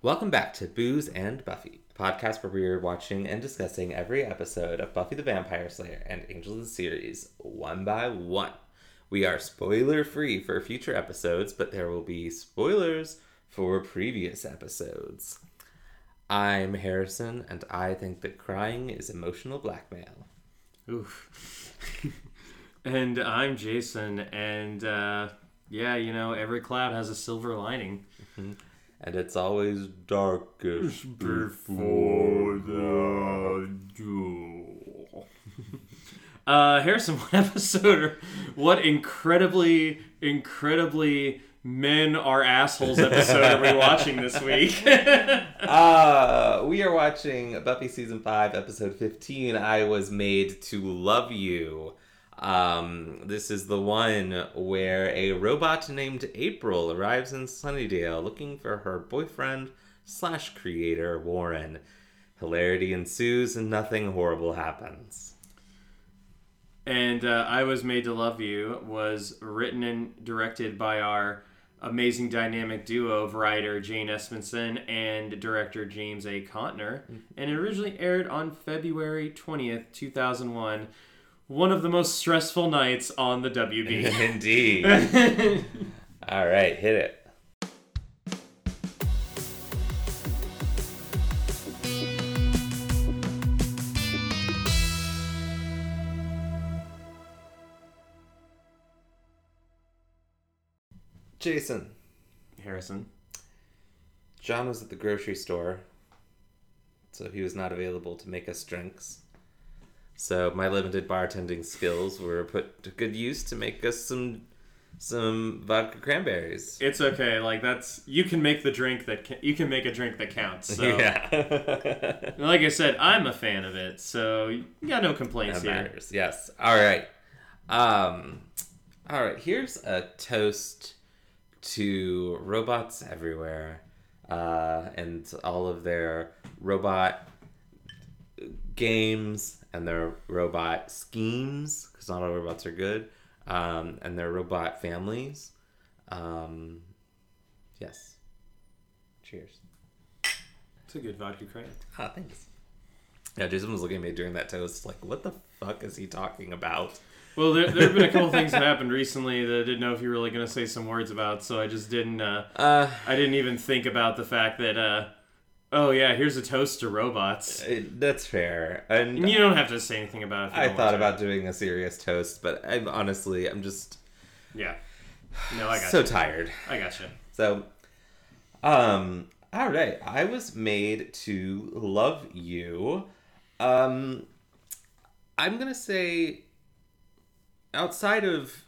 Welcome back to Booze and Buffy, podcast where we are watching and discussing every episode of Buffy the Vampire Slayer and Angels of the series one by one. We are spoiler free for future episodes, but there will be spoilers for previous episodes. I'm Harrison, and I think that crying is emotional blackmail. Oof. and I'm Jason, and uh, yeah, you know, every cloud has a silver lining. And it's always darkest Before the duel. Uh, Harrison, what episode? Or what incredibly, incredibly men are assholes episode are we watching this week? Uh, we are watching Buffy season five, episode fifteen. I was made to love you. Um, this is the one where a robot named April arrives in Sunnydale looking for her boyfriend slash creator Warren. Hilarity ensues and nothing horrible happens. and uh, I Was Made to Love You was written and directed by our amazing dynamic duo of writer Jane Espenson and director James A. Contner, and it originally aired on February 20th, 2001. One of the most stressful nights on the WB. Indeed. All right, hit it. Jason, Harrison. John was at the grocery store, so he was not available to make us drinks. So my limited bartending skills were put to good use to make us some some vodka cranberries. It's okay. Like that's you can make the drink that ca- you can make a drink that counts. So, Yeah. like I said, I'm a fan of it, so you got no complaints That here. matters. Yes. All right. Um, all right. Here's a toast to robots everywhere, uh, and all of their robot games and their robot schemes, because not all robots are good, um, and their robot families. Um, yes. Cheers. It's a good vodka cran. Ah, thanks. Yeah, Jason was looking at me during that toast, like, what the fuck is he talking about? Well, there, there have been a couple things that happened recently that I didn't know if you were really going to say some words about, so I just didn't. Uh, Uh, I didn't even think about the fact that. Uh, oh yeah, here's a toast to robots. it, that's fair. And And you don't have to say anything about it. I thought about doing a serious toast, but I'm honestly, I'm just Yeah. No, I got so you. tired. I got you. So, um, all right. I was made to love you. Um, I'm gonna say, outside of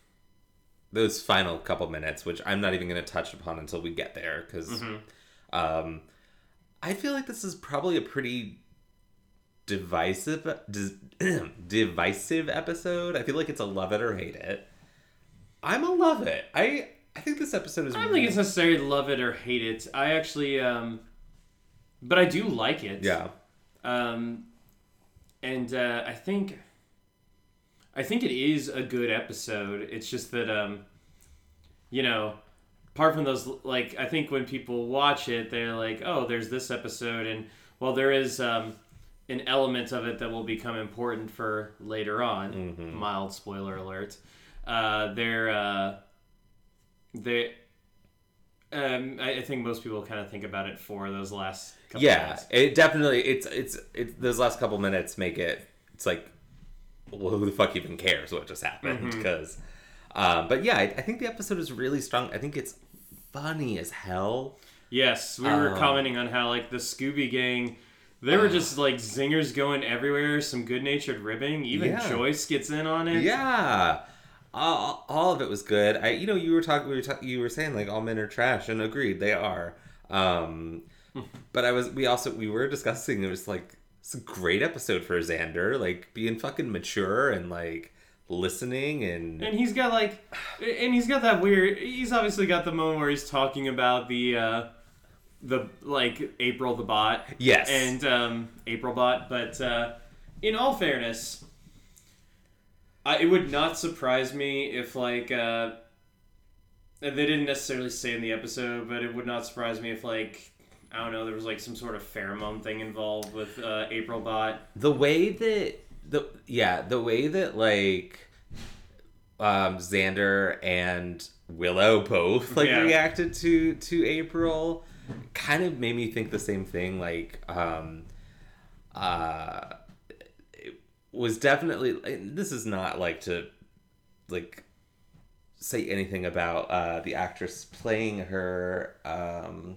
those final couple minutes, which I'm not even gonna touch upon until we get there, because, um, I feel like this is probably a pretty divisive, dis- divisive episode. I feel like it's a love it or hate it. I'm a love it. I I think this episode is. I don't think it's necessarily love it or hate it. I actually, um, but I do like it. Yeah. Um, and uh, I think, I think it is a good episode. It's just that, um, you know, apart from those, like I think when people watch it, they're like, oh, there's this episode, and well, there is um, an element of it that will become important for later on. Mild spoiler alert. Uh, they're uh, they. Um, I, I think most people kind of think about it for those last. Couple Yeah, minutes. it definitely it's it's it's those last couple minutes make it it's like well who the fuck even cares what just happened Mm-hmm. Um but yeah I, I think the episode is really strong I think it's funny as hell Yes, we were Um, commenting on how like the Scooby Gang, they were just like zingers going everywhere. Some good natured ribbing. Even Yeah. Joyce gets in on it. yeah all, all of it was good I you know you were talking we were you were saying like all men are trash and agreed they are um but I was we also we were discussing it was like it's a great episode for Xander like being fucking mature and like listening and And he's got like, and he's got that weird. He's obviously got the moment where he's talking about the, uh the like April the bot. Yes. And um, April bot, but uh, in all fairness, I, it would not surprise me if like uh, they didn't necessarily say in the episode, but it would not surprise me if like I don't know. There was like some sort of pheromone thing involved with uh, April Bot. the way that the yeah the way that like um xander and willow both like Yeah. reacted to to april kind of made me think the same thing like um uh it was definitely this is not like to like say anything about uh the actress playing her um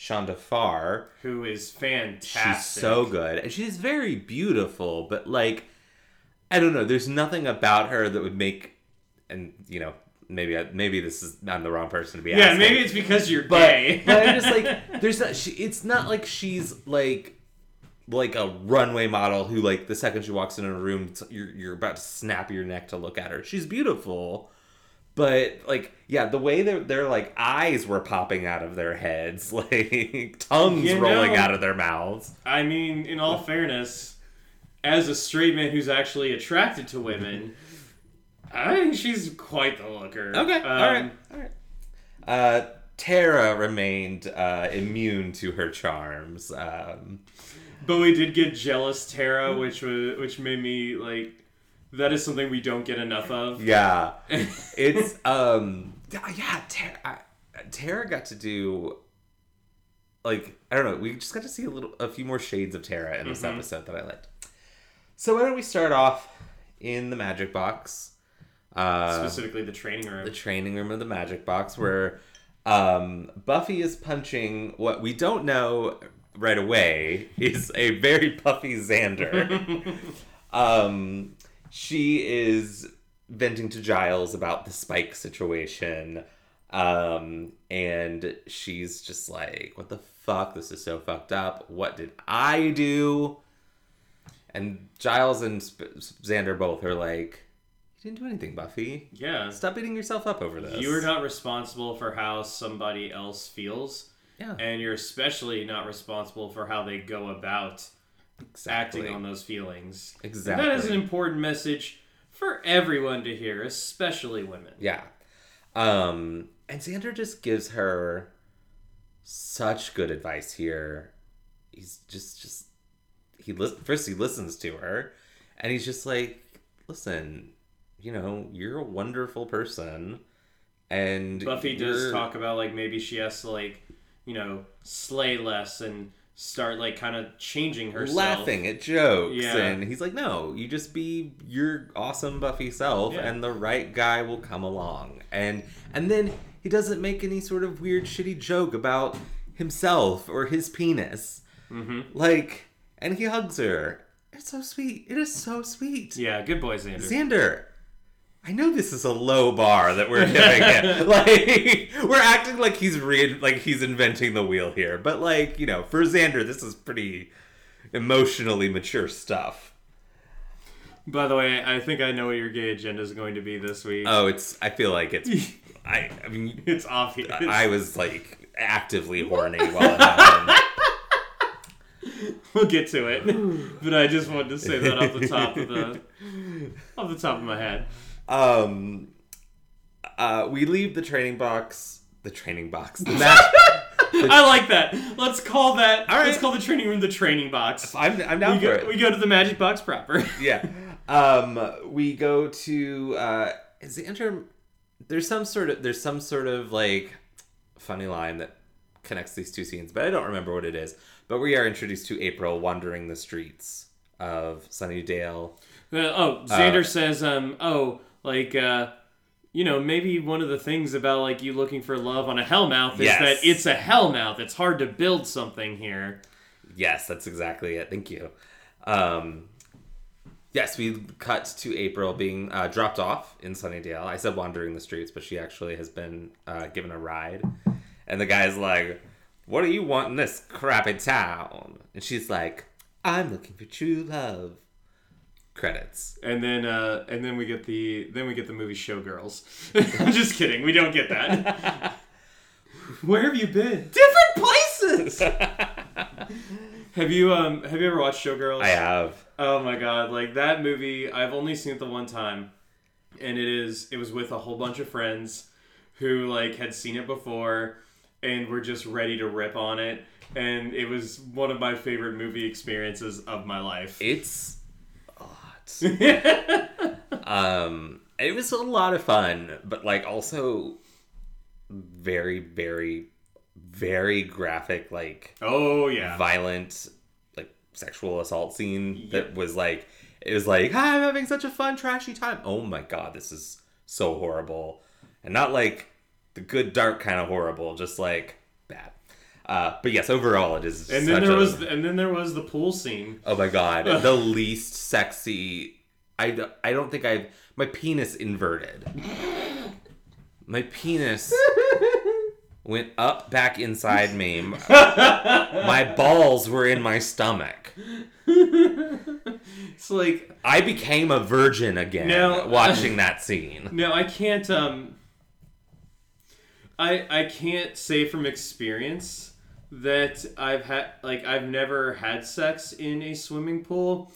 shonda farr Who is fantastic? She's so good. And she's very beautiful, but like I don't know, there's nothing about her that would make and you know, maybe I, maybe this is I'm the wrong person to be Yeah, asking. maybe it's because you're but, gay. but I'm just like there's not she it's not like she's like like a runway model who like the second she walks into a room you're you're about to snap your neck to look at her. She's beautiful. But like, yeah, the way their their like eyes were popping out of their heads, like tongues You rolling know- out of their mouths. I mean, in all fairness, as a straight man who's actually attracted to women, I think she's quite the looker. Okay, Um, all right, all right. Uh, Tara remained uh, immune to her charms. Um, But we did get jealous Tara, which was which made me like that is something we don't get enough of. yeah, it's um, yeah. Tara, I, Tara got to do like I don't know. We just got to see a little, a few more shades of Tara in this episode that I liked. So why don't we start off in the magic box? Uh, Specifically, the training room. the training room of the magic box where um, Buffy is punching what we don't know right away is a very puffy Xander. um, she is venting to Giles about the spike situation. Um, and she's just like, what the fuck? This is so fucked up. What did I do? And Giles and Sp- Xander both are like, you didn't do anything, Buffy. yeah. Stop beating yourself up over this. You are not responsible for how somebody else feels, Yeah. and you're especially not responsible for how they go about Exactly. acting on those feelings. And Exactly. that is an important message for everyone to hear, especially women. Yeah. Um, and Xander just gives her such good advice here. He's just just he lis- first he listens to her and he's just like, "Listen, you know, you're a wonderful person." And Buffy does talk about like maybe she has to like, you know, slay less and start like kind of changing herself. laughing at jokes Yeah. and he's like no you just be your awesome buffy self Yeah. and the right guy will come along and and then he doesn't make any sort of weird shitty joke about himself or his penis Mm-hmm. like and he hugs her it's so sweet it is so sweet Yeah, good boy, Xander. xander I know this is a low bar that we're giving him. Like we're acting like he's re- like he's inventing the wheel here, but like you know, for Xander, this is pretty emotionally mature stuff. By the way, I think I know what your gay agenda is going to be this week. Oh, it's. I feel like it's. I. I mean, it's obvious. I was like actively horny while it happened. we'll get to it, but I just wanted to say that off the top of the off the top of my head. Um, uh, we leave the training box. The training box. The match. I like that. Let's call that. All right. Let's call the training room the training box. I'm. I'm down We for go, it. we go to the magic box proper. yeah. Um, we go to uh, is the interim. There's some sort of there's some sort of like funny line that connects these two scenes, but I don't remember what it is. But we are introduced to April wandering the streets of Sunnydale. Uh, oh, Xander says, um, oh, like, uh, you know, maybe one of the things about like you looking for love on a hellmouth is Yes. that it's a hellmouth. It's hard to build something here. Yes, that's exactly it. Thank you. Um, yes, we cut to April being uh, dropped off in Sunnydale. I said wandering the streets, but she actually has been uh, given a ride. And the guy's like, What do you want in this crappy town? And she's like, I'm looking for true love. Credits. And then, uh, and then we get the then we get the movie Showgirls. I'm just kidding. We don't get that. Where have you been? Different places. have you um Have you ever watched Showgirls? I have. Oh my god, like that movie, I've only seen it the one time. And it is it was with a whole bunch of friends who like had seen it before and were just ready to rip on it. And it was one of my favorite movie experiences of my life. It's um, it was a lot of fun, but like also very, very, very graphic, like oh yeah, violent, like sexual assault scene that was like it was like "Hi, I'm having such a fun trashy time. Oh my god, this is so horrible, and not like the good dark kind of horrible, just like. Uh, but yes, overall it is. and then there a- was and then there was the pool scene. Oh my god, the least sexy. I, d- I don't think I've my penis inverted. My penis went up back inside me. My balls were in my stomach. It's like I became a virgin again No. watching that scene. no, I can't. Um, I I can't say from experience that I've had like I've never had sex in a swimming pool,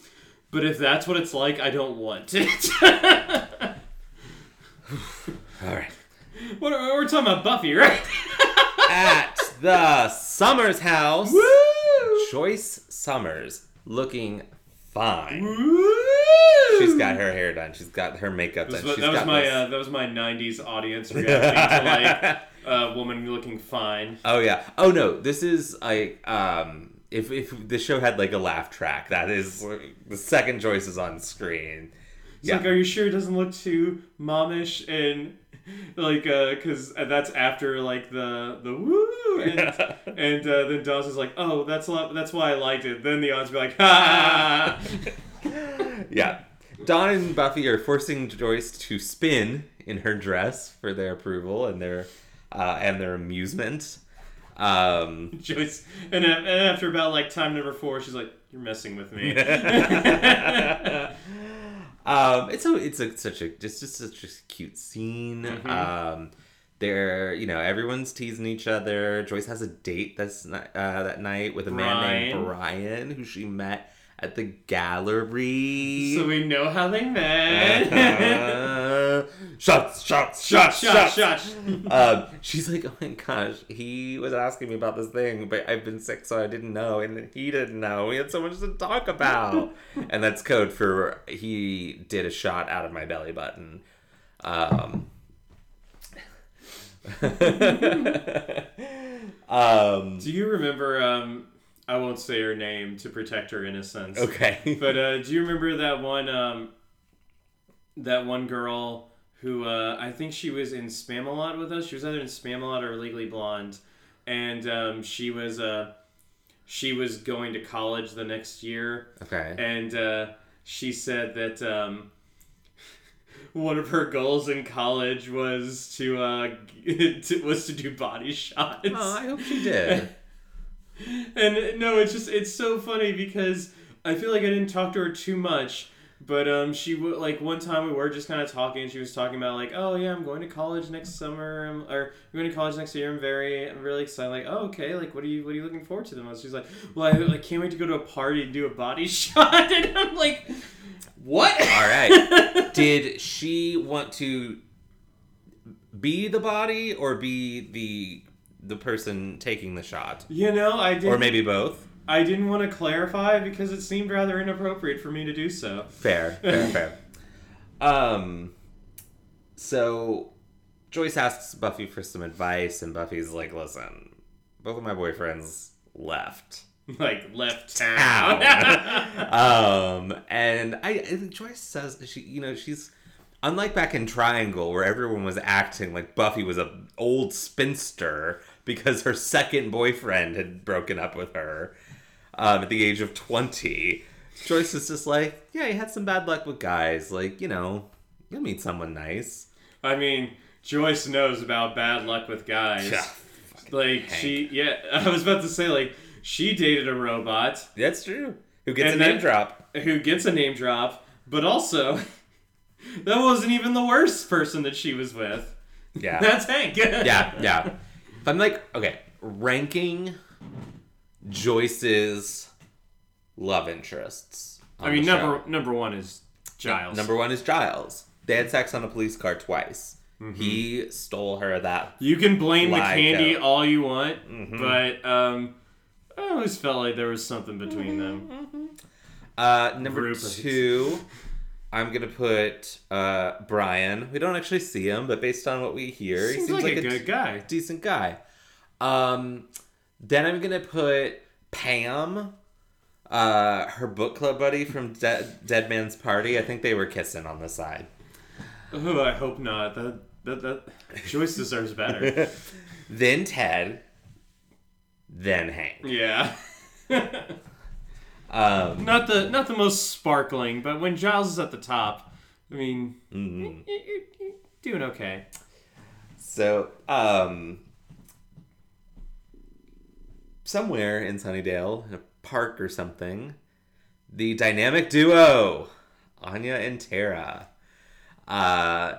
but if that's what it's like, I don't want it. All right. what are, we're talking about Buffy, right? At the Summers house, Woo! Joyce Summers looking fine. Woo! She's got her hair done. She's got her makeup That done. was, that was got my uh, that was my '90s audience reacting to like a woman looking fine. Oh yeah. Oh no. This is like um if if the show had like a laugh track, that is the second choice is on screen. It's Yeah. like, are you sure it doesn't look too momish and like uh because that's after like the the woo and and uh, then Dawson's like, oh, that's a lot, that's why I liked it. Then the audience be like, ha. yeah. Dawn and Buffy are forcing Joyce to spin in her dress for their approval and their uh, and their amusement. Um, Joyce, and, and after about like time number four, she's like, "You're messing with me." um, it's a it's a, such a just just such a cute scene. Mhm. Um, they're you know everyone's teasing each other. Joyce has a date that's uh, that night with a man named Brian who she met at the gallery. so we know how they met. Uh, shots, shots, shots, shot, shots. Um, she's like, oh my gosh, he was asking me about this thing, but I've been sick, so I didn't know, and he didn't know. We had so much to talk about, and that's code for he did a shot out of my belly button. Um, um, Do you remember? Um, I won't say her name to protect her innocence. okay. But uh, do you remember that one? Um, that one girl who uh, I think she was in Spamalot with us. She was either in Spamalot or Legally Blonde, and um, she was uh, she was going to college the next year, Okay. and uh, she said that um, one of her goals in college was to, uh, to was to do body shots. Oh, I hope she did. And no, it's just it's so funny because I feel like I didn't talk to her too much, but um, she would like one time we were just kind of talking. She was talking about like, oh yeah, I'm going to college next summer, um, or I'm going to college next year. I'm very, I'm really excited. Like, oh okay, like what are you, what are you looking forward to the most? She's like, well, I like can't wait to go to a party and do a body shot, and I'm like, what? All right. Did she want to be the body or be the the person taking the shot? You know, I didn't. Or maybe both? I didn't want to clarify because it seemed rather inappropriate for me to do so. Fair, fair, fair. Um so Joyce asks Buffy for some advice and Buffy's like, "Listen, both of my boyfriends left." Like left town. um, and I and Joyce says she, you know, she's unlike back in Triangle where everyone was acting like Buffy was a old spinster because her second boyfriend had broken up with her um, at the age of twenty. Joyce is just like, yeah, you had some bad luck with guys. Like, you know, you'll meet someone nice. I mean, Joyce knows about bad luck with guys. Yeah, Like Hank. she, yeah. I was about to say like she dated a robot That's true. Who gets a name then- drop? who gets a name drop, but also that wasn't even the worst person that she was with. Yeah. That's Hank. yeah, yeah. If I'm like, okay, ranking Joyce's love interests. I mean, number show. number one is Giles. Number one is Giles. They had sex on a police car twice. He stole her that. You can blame the candy uh, all you want, Mhm. but um, I always felt like there was something between them. Uh, number two, I'm gonna put uh, Brian. We don't actually see him, but based on what we hear, Seems, he seems like, like, a a good guy. decent guy. Um, then I'm gonna put Pam, uh, her book club buddy from De- Dead Man's Party. I think they were kissing on the side. Oh, I hope not. That that that Joyce deserves better. then Ted. Then Hank. yeah. Um, not the not the most sparkling, but when Giles is at the top, I mean, mhm. you're, you're doing okay. So, um, somewhere in Sunnydale, in a park or something, the dynamic duo, Anya and Tara. Uh,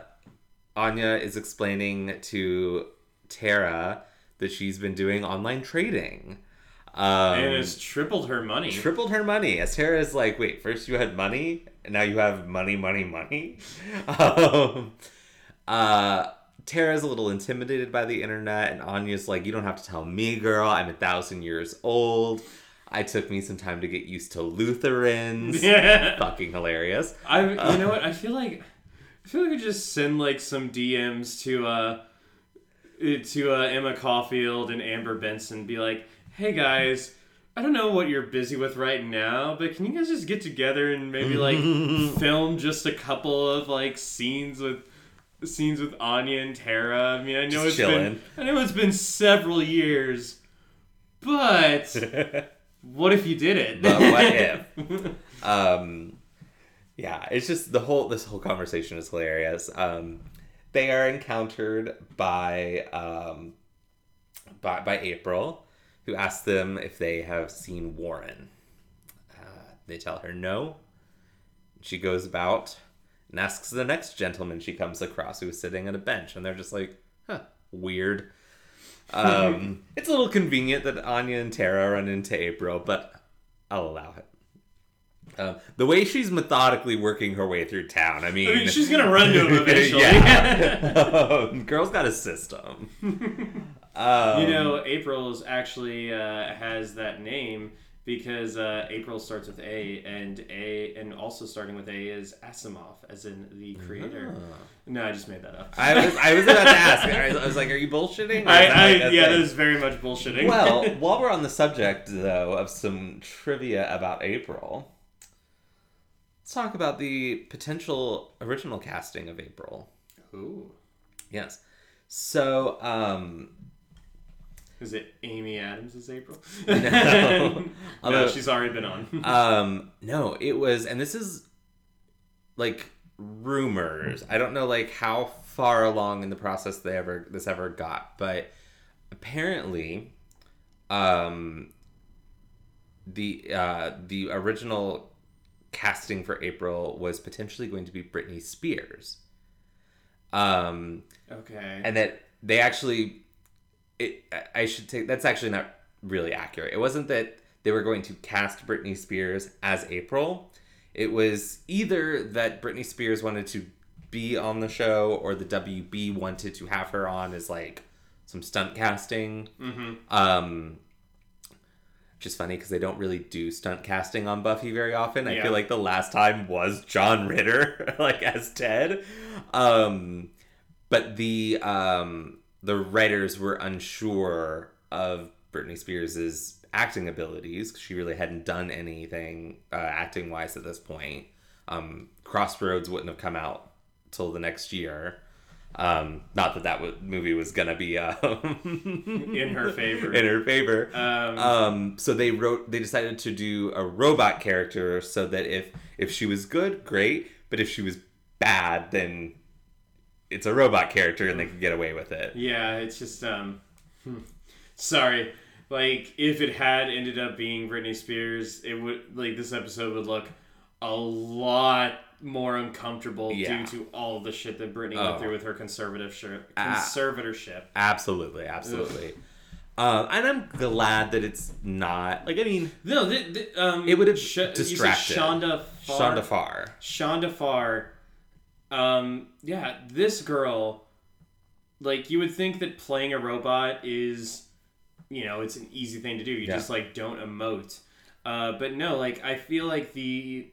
Anya is explaining to Tara that she's been doing online trading. Um, and it's tripled her money. tripled her money. As Tara is like, wait, first you had money, and now you have money, money, money. um, uh, Tara's a little intimidated by the internet, and Anya's like, you don't have to tell me, girl. I'm a thousand years old. I took me some time to get used to Lutherans. yeah. Fucking hilarious. I you know what? I feel like I feel like I just send like some DMs to uh to uh, Emma Caulfield and Amber Benson be like, "Hey guys, I don't know what you're busy with right now, but can you guys just get together and maybe like film just a couple of like scenes with scenes with Anya and Tara? I mean, I know Just it's chilling. been I know it's been several years, but what if you did it? But what if? um yeah it's just the whole this whole conversation is hilarious um they are encountered by um by, by april who asks them if they have seen warren uh, they tell her no she goes about and asks the next gentleman she comes across who is sitting at a bench and they're just like huh weird um, it's a little convenient that Anya and Tara run into April, but I'll allow it. Um, the way she's methodically working her way through town, I mean, I mean, she's gonna run to him eventually. yeah. um, girl's got a system. Um, You know, April's actually uh, has that name because uh, April starts with A, and A, and also starting with A is Asimov, as in the creator. No, I just made that up. Ah. I was I was about to ask. I was, like, "Are you bullshitting?" I, I like yeah, that thing? very much bullshitting. well, while we're on the subject, though, of some trivia about April, let's talk about the potential original casting of April. Ooh. Yes. So, um, Is it Amy Adams as April? No. no, Although- she's already been on. um, no, it was, and this is like rumors. I don't know like how far along in the process they ever this ever got, but apparently, um, the uh, the original casting for April was potentially going to be Britney Spears. Um, okay. and that they actually it I- i should take that's actually not really accurate it wasn't that they were going to cast britney spears as april it was either that britney spears wanted to be on the show or the wb wanted to have her on as like some stunt casting mm-hmm. um which is funny because they don't really do stunt casting on Buffy very often. I Yeah. feel like the last time was John Ritter, like as Ted. Um, but the um, the writers were unsure of Britney Spears's acting abilities. She really hadn't done anything uh, acting wise at this point. Um, Crossroads wouldn't have come out till the next year. Um, not that that w- movie was gonna be uh, In her favor. In her favor. Um, Um, so they wrote. They decided to do a robot character so that if if she was good, great. But if she was bad, then it's a robot character and they could get away with it. Yeah, it's just um hmm. sorry. Like if it had ended up being Britney Spears, it would like this episode would look a lot more uncomfortable Yeah. due to all the shit that Britney Oh. went through with her conservatorship. Ah. Conservatorship. Absolutely, absolutely. Um, and I'm glad that it's not like I mean No, th- th- um, It would have Sh- distracted. Shonda Farr. Shonda Farr. Shonda Farr. Um, yeah, this girl like you would think that playing a robot is, you know, it's an easy thing to do. You Yeah. just like don't emote. Uh, but no, like I feel like the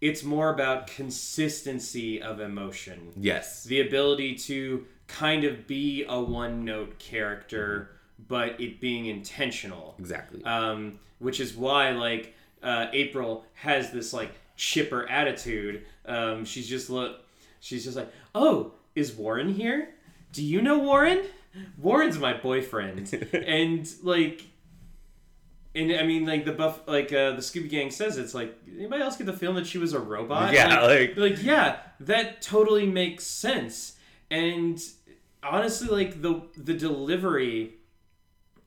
it's more about consistency of emotion. Yes. The ability to kind of be a one note character, but it being intentional. Exactly. Um, which is why like uh, April has this like chipper attitude. Um, she's just look, she's just like, oh, is Warren here? Do you know Warren? Warren's my boyfriend, and like, and I mean like the buff like uh, the Scooby Gang says it's like anybody else get the feeling that she was a robot? Yeah, like- like yeah, that totally makes sense. And honestly, like the the delivery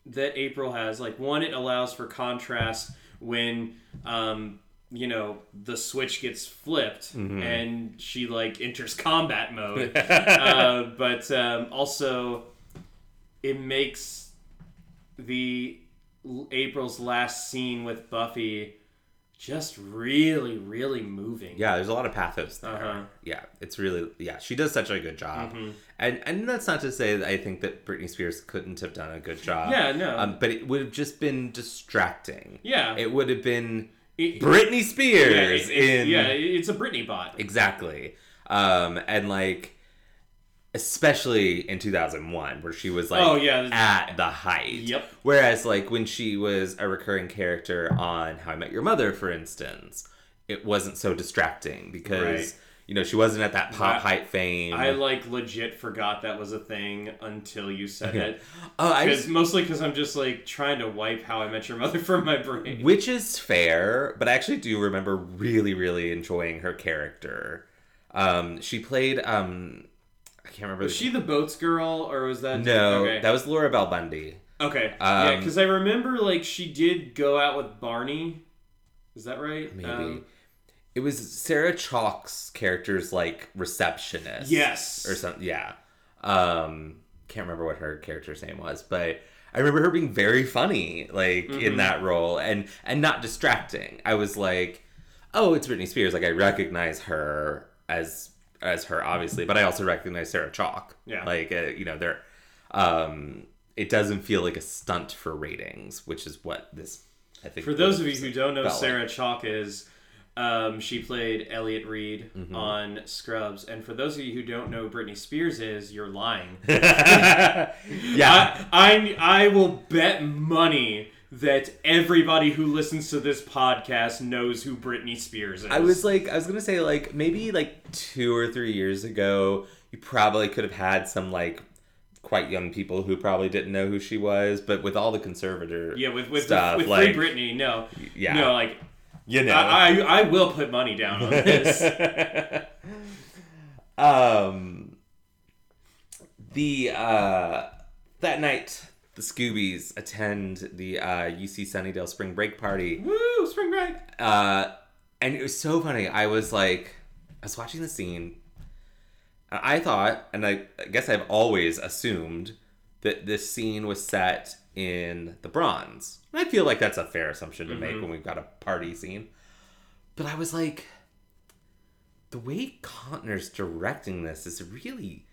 that April has, like one, it allows for contrast when um you know the switch gets flipped and she like enters combat mode uh, but um, also it makes the april's last scene with buffy just really really moving Yeah, there's a lot of pathos there. Uh-huh. Yeah, it's really yeah. She does such a good job, Mm-hmm. and and that's not to say that I think that Britney Spears couldn't have done a good job. Yeah, no. Um, but it would have just been distracting. Yeah. it would have been It- Britney Spears yeah, it- in yeah it's a britney bot exactly, um, and like especially in 2001 where she was like Oh, yeah. at the height Yep. whereas like when she was a recurring character on how i met your mother for instance it wasn't so distracting because Right. You know she wasn't at that pop I- height fame. I like legit forgot that was a thing until you said it. Oh i just, mostly because i'm just like trying to wipe how i met your mother from my brain. Which is fair but i actually do remember really really enjoying her character. Um she played um i can't remember was the- she the boats girl or was that no okay. that was laura bell bundy. Okay. Yeah Um, because i remember like she did go out with barney. Is that right? Maybe. Um, it was Sarah Chalke's character's like receptionist. Yes. Or something. Yeah. Um, can't remember what her character's name was, but I remember her being very funny, like Mm-hmm. in that role, and and not distracting. I was like, oh, it's Britney Spears. Like I recognize her as as her, obviously, but I also recognize Sarah Chalke. Yeah. Like uh, you know, they're. Um, it doesn't feel like a stunt for ratings, which is what this. I think For those of you who don't know. Sarah Chalke is. Um, she played Elliot Reid Mm-hmm. on Scrubs, and for those of you who don't know who Britney Spears is, you're lying. yeah. I, I I will bet money that everybody who listens to this podcast knows who Britney Spears is. I was like, I was gonna say like maybe like two or three years ago, you probably could have had some like quite young people who probably didn't know who she was, but with all the conservator yeah, with with stuff, with like Free Britney, no, yeah. no, like you know, I, I I will put money down on this. um, the uh, that night the Scoobies attend the uh, UC Sunnydale spring break party. Woo, spring break. uh, and it was so funny. I was like, I was watching the scene. and I thought, and I, I guess I've always assumed that this scene was set in the Bronze. I feel like that's a fair assumption to make mm-hmm. when we've got a party scene. But I was like, the way Contner's directing this is really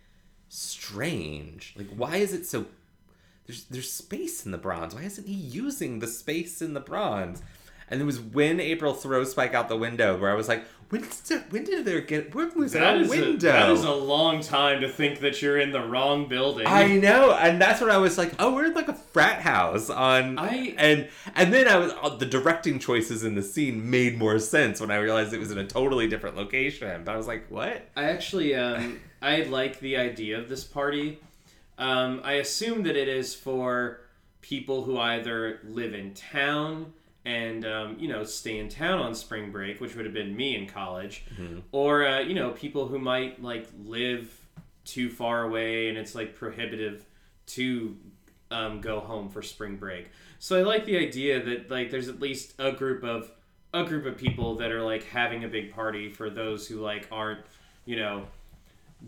strange. Like, why is it so? There's there's space in the bronze. Why isn't he using the space in the bronze? And it was when April throws Spike out the window where I was like, when did when did there get when was That that is, window? a, that is a long time to think that you're in the wrong building. I know, and that's when I was like, "Oh, we're in like a frat house." On I- and and then I was uh, the directing choices in the scene made more sense when I realized it was in a totally different location. But I was like, "What?" I actually um, I like the idea of this party. Um, I assume that it is for people who either live in town and um, you know stay in town on spring break, which would have been me in college, or uh, you know people who might like live too far away and it's like prohibitive to um, go home for spring break. So I like the idea that like there's at least a group of a group of people that are like having a big party for those who like aren't you know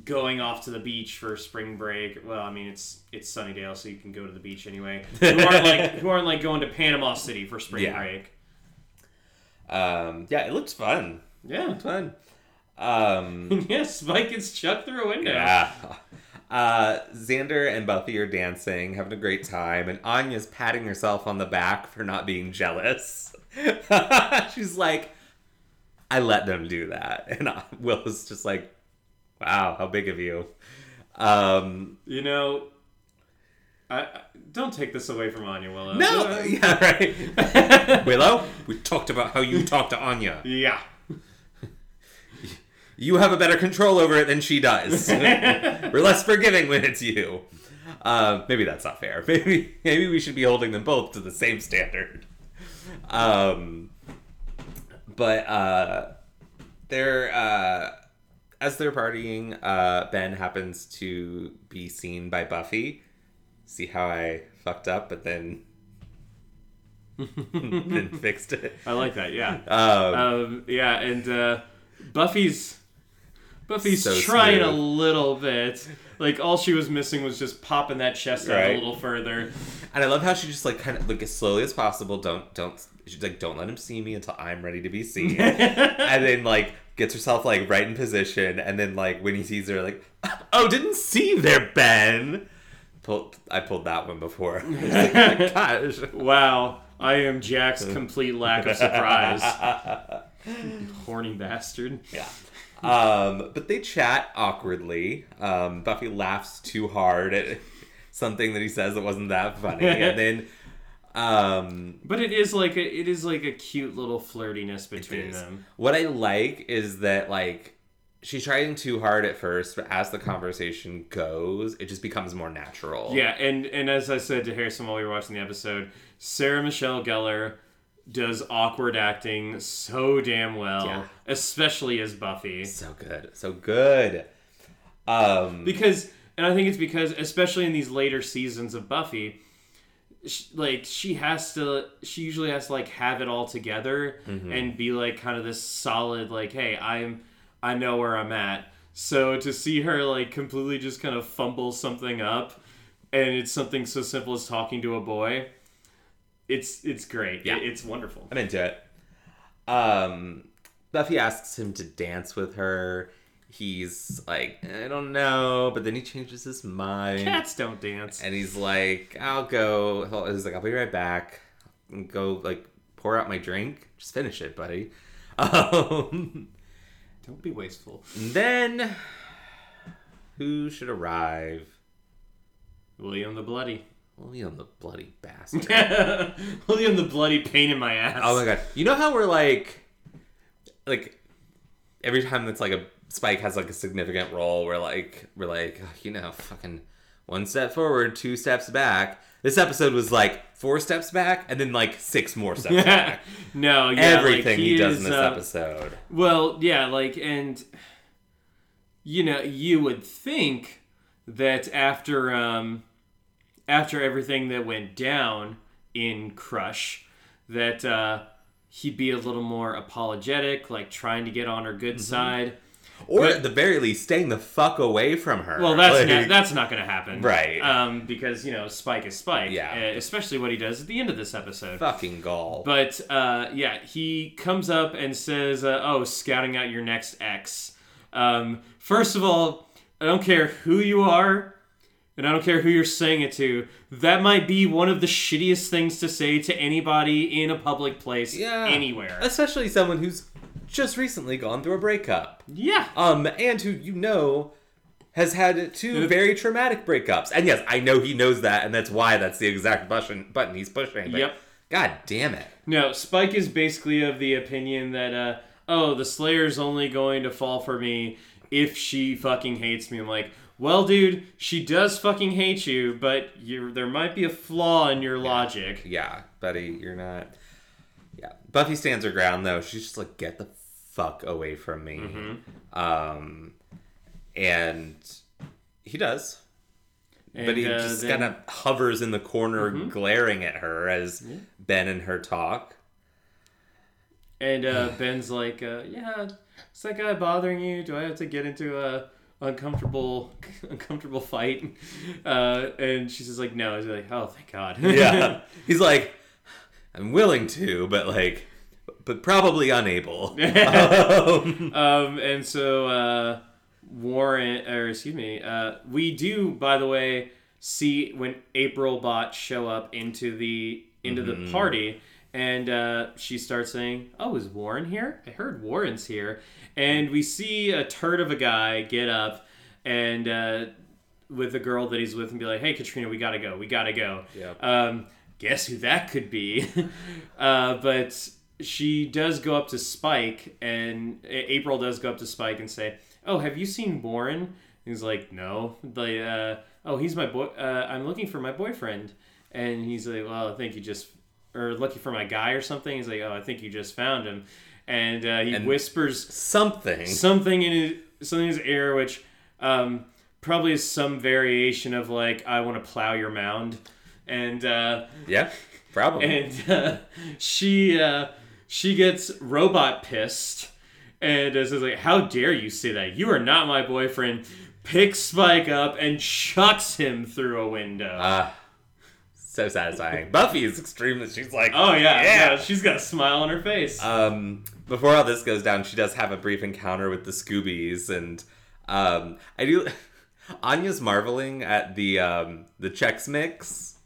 going off to the beach for spring break. Well, I mean it's it's Sunnydale, so you can go to the beach anyway. Who aren't like who aren't like going to Panama City for spring Yeah. break. Um, yeah, it looks fun. Yeah. Fun. Um, yeah, Spike gets chucked through a window. yeah. Uh, Xander and Buffy are dancing, having a great time, and Anya's patting herself on the back for not being jealous. She's like, I let them do that. And Will is just like, wow, how big of you. Um, You know, I, I don't take this away from Anya Willow. no, Uh, yeah, right. Willow, we talked about how you talk to Anya. yeah. You have a better control over it than she does. We're less forgiving when it's you. Uh, maybe that's not fair. Maybe maybe we should be holding them both to the same standard. Um, but uh, they're uh, as they're partying, uh, Ben happens to be seen by Buffy. See how I fucked up, but then then fixed it. I like that. Yeah. Um, Um, yeah, and uh, Buffy's Buffy's So trying a little bit. Like all she was missing was just popping that chest out a little further. And I love how she just like kind of like as slowly as possible. Don't don't she's like don't let him see me until I'm ready to be seen. and then like gets herself like right in position. And then like when he sees her, like oh didn't see you there, Ben. Pulled, I pulled that one before. Like, oh gosh. Wow, I am Jack's complete lack of surprise. Horny bastard. Yeah. Um, but they chat awkwardly. Um, Buffy laughs too hard at something that he says that wasn't that funny, and then um, But it is like a, it is like a cute little flirtiness between them. What I like is that like she's trying too hard at first, but as the conversation goes, it just becomes more natural. Yeah, and and as I said to Harrison while we were watching the episode, Sarah Michelle Gellar does awkward acting so damn well, Yeah. especially as Buffy. So good. So good. Um Because and I think it's because especially in these later seasons of Buffy, sh like she has to she usually has to like have it all together and be like kind of this solid like hey, I'm I know where I'm at. So to see her like completely just kind of fumble something up and it's something so simple as talking to a boy, it's it's great. Yeah. It- it's wonderful. I'm into it. Um Buffy asks him to dance with her. He's like, I don't know, but then he changes his mind. Cats don't dance. And he's like, I'll go. He's like, I'll be right back. And go like pour out my drink. Just finish it, buddy. Um, Don't be wasteful. and then who should arrive? William the Bloody. William the bloody bastard. William the Bloody pain in my ass. oh my god! You know how we're like, like every time it's like a Spike has like a significant role, we're like, we're like, "Oh, you know, fucking one step forward, two steps back. This episode was like four steps back, and then like six more steps back. no, yeah, Everything like, he, does in this uh, episode. Well, yeah, like, and you know, you would think that after um, after everything that went down in Crush, that uh, he'd be a little more apologetic, like trying to get on her Mm-hmm. good side. Or But- at the very least, staying the fuck away from her. Well, that's Like, not, that's not going to happen, Right. Um, because you know, Spike is Spike. Yeah. uh, especially what he does at the end of this episode. fucking gall. But uh, yeah, he comes up and says, uh, "Oh, scouting out your next ex." Um, first of all, I don't care who you are, and I don't care who you're saying it to. That might be one of the shittiest things to say to anybody in a public place yeah, anywhere. especially someone who's just recently gone through a breakup. Yeah. Um, and who you know has had two very traumatic breakups. And yes, I know he knows that, and that's why that's the exact button button he's pushing. But Yep. God damn it. No, Spike is basically of the opinion that, uh, oh, the Slayer's only going to fall for me if she fucking hates me. I'm like, well, dude, she does fucking hate you, but you there might be a flaw in your logic. Yeah, buddy, you're not. Yeah, Buffy stands her ground though. She's just like, get the fuck away from me. Mm-hmm. Um, and he does. And, but he uh, just then- kind of hovers in the corner, glaring at her as Ben and her talk. And uh, Ben's like, uh, yeah, is that guy bothering you? Do I have to get into a uncomfortable uncomfortable fight? Uh, and she's just like, no. He's like, oh, thank God. Yeah, he's like, I'm willing to, but like, but probably unable. um, Um, and so uh, Warren, or excuse me, uh, we do, by the way, see when April bots show up into the into Mm-hmm. the party, and uh, she starts saying, "Oh, is Warren here? I heard Warren's here." And we see a turd of a guy get up and uh, with the girl that he's with and be like, "Hey, Katrina, we gotta go. We gotta go." Yep. Um, guess who that could be? uh, but she does go up to Spike, and April does go up to Spike and say, "Oh, have you seen Warren?" He's like, "No." Like, uh, "Oh, he's my boy. Uh, I'm looking for my boyfriend." And he's like, "Well, I think you just, or looking for my guy or something." He's like, "Oh, I think you just found him." And uh, he And- whispers Something. something in his something in his ear, which um, probably is some variation of like, "I want to plow your mound," and. Uh, yeah, probably. and uh, she uh, she gets robot pissed and is like, "How dare you say that? You are not my boyfriend." Picks Spike up and chucks him through a window. Ah, so satisfying. Buffy is extremely. She's like, oh yeah, yeah. yeah, she's got a smile on her face. Um, before all this goes down, she does have a brief encounter with the Scoobies, and um, I do. Anya's marveling at the um, the Chex Mix,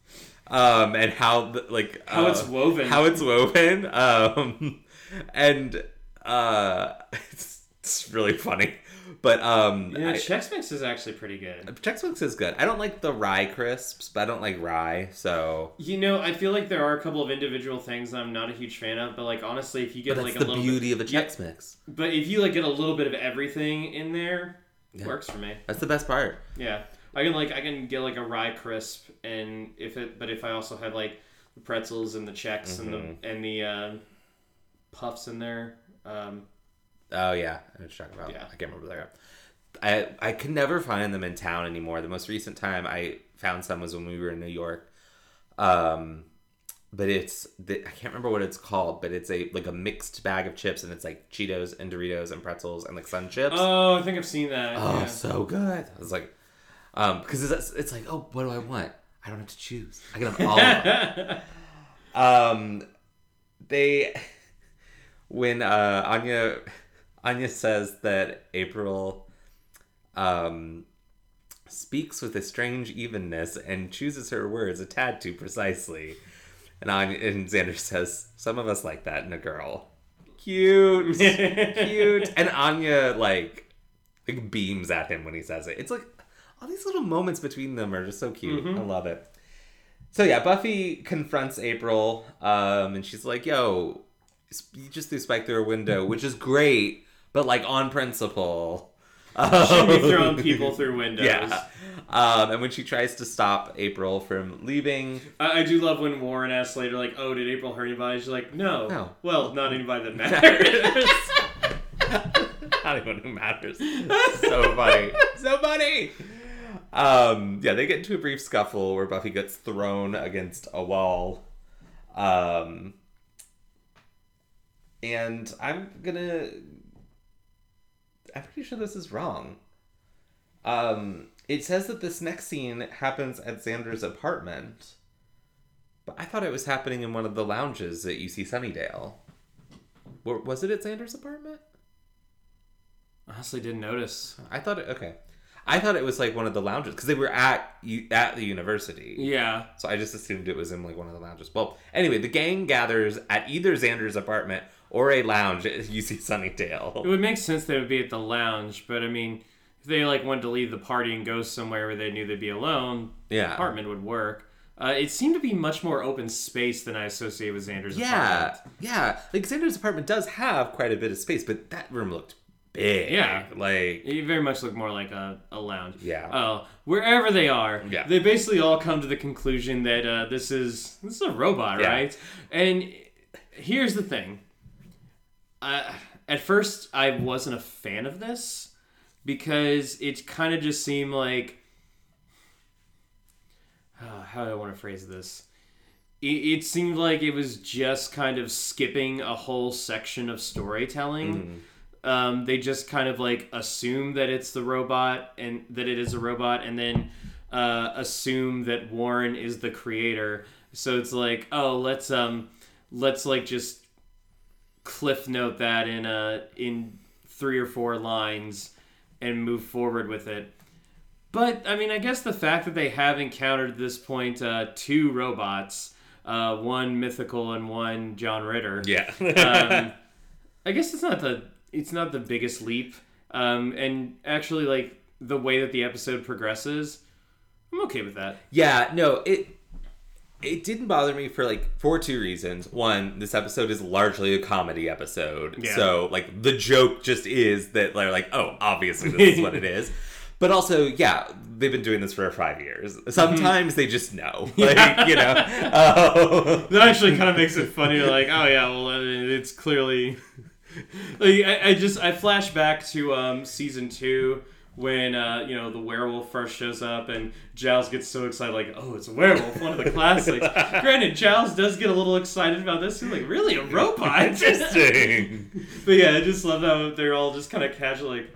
um, and how the, like How uh, it's woven. how it's woven, um, and uh, it's, it's really funny. But um, yeah, I- Chex Mix is actually pretty good. Chex Mix is good. I don't like the rye crisps, but I don't like rye, so. You know, I feel like there are a couple of individual things I'm not a huge fan of, but like honestly, if you get like a the little beauty bit, of a yeah, Mix, but if you like get a little bit of everything in there, Yeah. works for me. That's the best part. Yeah, I can like I can get like a rye crisp, and if it, but if I also have like the pretzels and the Chex and Mm-hmm. the and the uh, puffs in there, um, Oh yeah, I know what you're talking about. Yeah. I can't remember there. I I could never find them in town anymore. The most recent time I found some was when we were in New York. Um, but it's the, I can't remember what it's called, but it's a like a mixed bag of chips, and it's like Cheetos and Doritos and pretzels and like Sun chips. oh, I think I've seen that. Oh, yeah. so good. I was like, um, because it's it's like, oh, what do I want? I don't have to choose. I can have all of them. um, they when uh Anya Anya says that April um speaks with a strange evenness and chooses her words a tad too precisely. And Anya and Xander says, Some of us like that in a girl. Cute. Cute. And Anya like like beams at him when he says it. It's like all these little moments between them are just so cute. I love it. So yeah, Buffy confronts April, um, and she's like, "Yo, you just threw Spike through a window, which is great, but like on principle." Shouldn't be throwing people through windows. Yeah. Um, and when she tries to stop April from leaving, I, I do love when Warren asks later, like, "Oh, did April hurt anybody?" She's like, "No, No. well, not anybody that matters." not even who matters. so funny. So funny. Um, yeah, they get into a brief scuffle where Buffy gets thrown against a wall. Um, and I'm gonna. I'm pretty sure this is wrong. Um, it says that this next scene happens at Xander's apartment, but I thought it was happening in one of the lounges at UC Sunnydale. Was it at Xander's apartment? Honestly, didn't notice. I thought it okay. I thought it was like one of the lounges because they were at at the university. Yeah, So I just assumed it was in like one of the lounges. Well, anyway, the gang gathers at either Xander's apartment or a lounge at UC Sunnydale. it would make sense they would be at the lounge, but I mean, if they like wanted to leave the party and go somewhere where they knew they'd be alone, Yeah. apartment would work. Uh, it seemed to be much more open space than I associate with Xander's Yeah, apartment. yeah. Like Xander's apartment does have quite a bit of space, but that room looked big. Yeah. like you very much look more like a, a lounge. Yeah. Oh, wherever they are, Yeah. they basically all come to the conclusion that uh, this is this is a robot, Yeah. right? And here's the thing. Uh, at first, I wasn't a fan of this because it kind of just seemed like uh, how do I want to phrase this? It, it seemed like it was just kind of skipping a whole section of storytelling. Um, they just kind of like assume that it's the robot and that it is a robot, and then uh, assume that Warren is the creator. So it's like, oh, let's um, let's like just cliff note that in uh in three or four lines and move forward with it. But I mean, I guess the fact that they have encountered at this point uh, two robots, uh, one mythical and one John Ritter. Yeah. um, I guess it's not the it's not the biggest leap. Um, and actually, like the way that the episode progresses, I'm okay with that. Yeah, no, it it didn't bother me for like for two reasons. One, this episode is largely a comedy episode. Yeah. So like the joke just is that they're like, oh, obviously this is what it is. But also, yeah, they've been doing this for five years. Sometimes they just know, like you know. Oh. That actually kind of makes it funny. Like, oh yeah, well, it's clearly. Like, I, I just I flash back to um, season two when uh, you know the werewolf first shows up and Giles gets so excited, like, oh, it's a werewolf, one of the classics. Granted, Giles does get a little excited about this. He's like, really, a robot? Interesting. but yeah, I just love how they're all just kind of casual, like,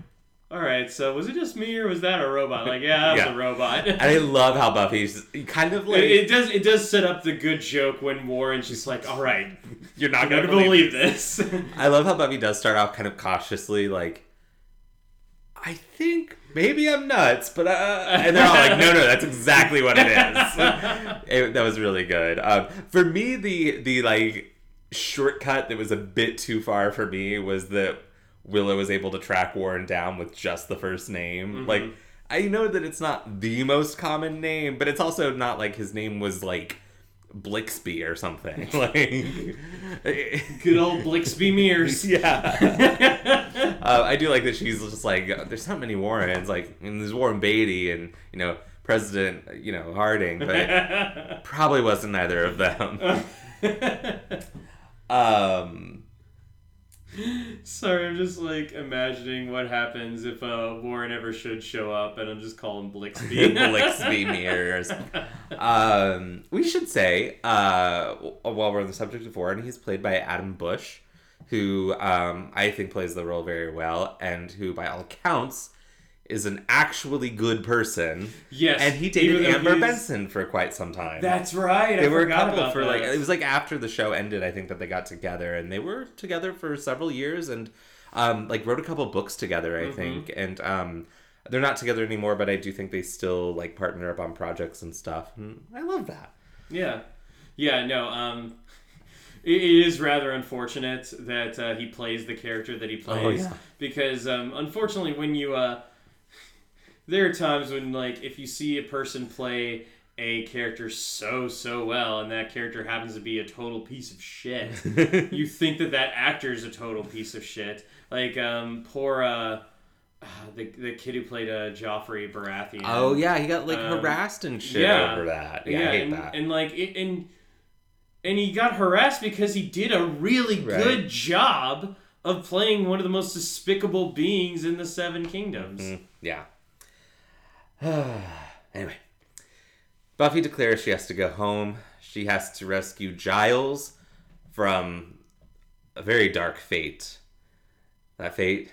all right, so was it just me or was that a robot? Like, yeah, that was Yeah. a robot. and I love how Buffy's kind of like It, it does. It does set up the good joke when Warren's just like, "All right, you're not gonna gonna believe believe this." I love how Buffy does start off kind of cautiously, like, I think maybe I'm nuts, but uh, and they're all like, no, no, that's exactly what it is. It- that was really good. Um, for me, the the like shortcut that was a bit too far for me was that Willow was able to track Warren down with just the first name. Like, I know that it's not the most common name, but it's also not like his name was like. Blixby or something like good old Blixby Mears. yeah. uh, I do like that she's just like, there's not many Warrens. Like, and there's Warren Beatty and, you know, President, you know, Harding, but probably wasn't either of them. um, Sorry, I'm just like imagining what happens if uh, Warren ever should show up, and I'm just calling Blixby. Blixby mirrors. Um, we should say, uh, while we're on the subject of Warren, he's played by Adam Busch, who um, I think plays the role very well, and who, by all accounts, is an actually good person. Yes, And he dated Amber he's- Benson for quite some time. That's right. they I were a couple for like it was like after the show ended, I think that they got together and they were together for several years and um like wrote a couple books together, Mm-hmm. I think. And um they're not together anymore, but I do think they still like partner up on projects and stuff. And I love that. Yeah, yeah. No. Um, it, is rather unfortunate that uh, he plays the character that he plays yeah. because um, unfortunately, when you uh, there are times when like if you see a person play a character so so well and that character happens to be a total piece of shit you think that that actor is a total piece of shit like um poor uh the, the kid who played uh, Joffrey Baratheon. Oh yeah, he got like Um, harassed and shit yeah. over that. Yeah, I hate and, that. and like it, and and he got harassed because he did a really Right. good job of playing one of the most despicable beings in the Seven Kingdoms. Mm, yeah. anyway, Buffy declares she has to go home. She has to rescue Giles from a very dark fate. That fate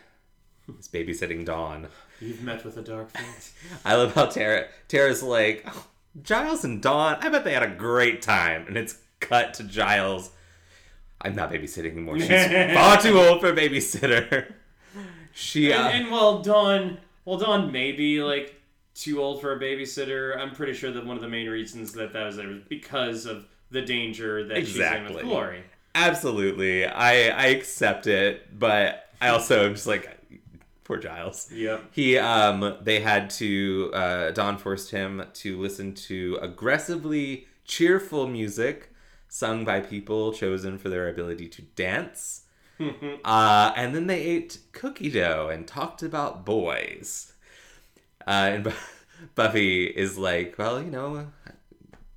is babysitting Dawn. You've met with a dark fate. I love how Tara Tara's like, "Oh, Giles and Dawn. I bet they had a great time, and it's cut to Giles. I'm not babysitting anymore. She's far too old for a babysitter. She uh, and, and while Dawn, while Dawn may be like too old for a babysitter, I'm pretty sure that one of the main reasons that that was there was because of the danger that she's in with Glory. Absolutely. I I accept it, but I also am just like poor Giles. Yep. He um they had to uh Dawn forced him to listen to aggressively cheerful music sung by people chosen for their ability to dance. uh and then they ate cookie dough and talked about boys. Uh and Bu- Buffy is like, well, you know,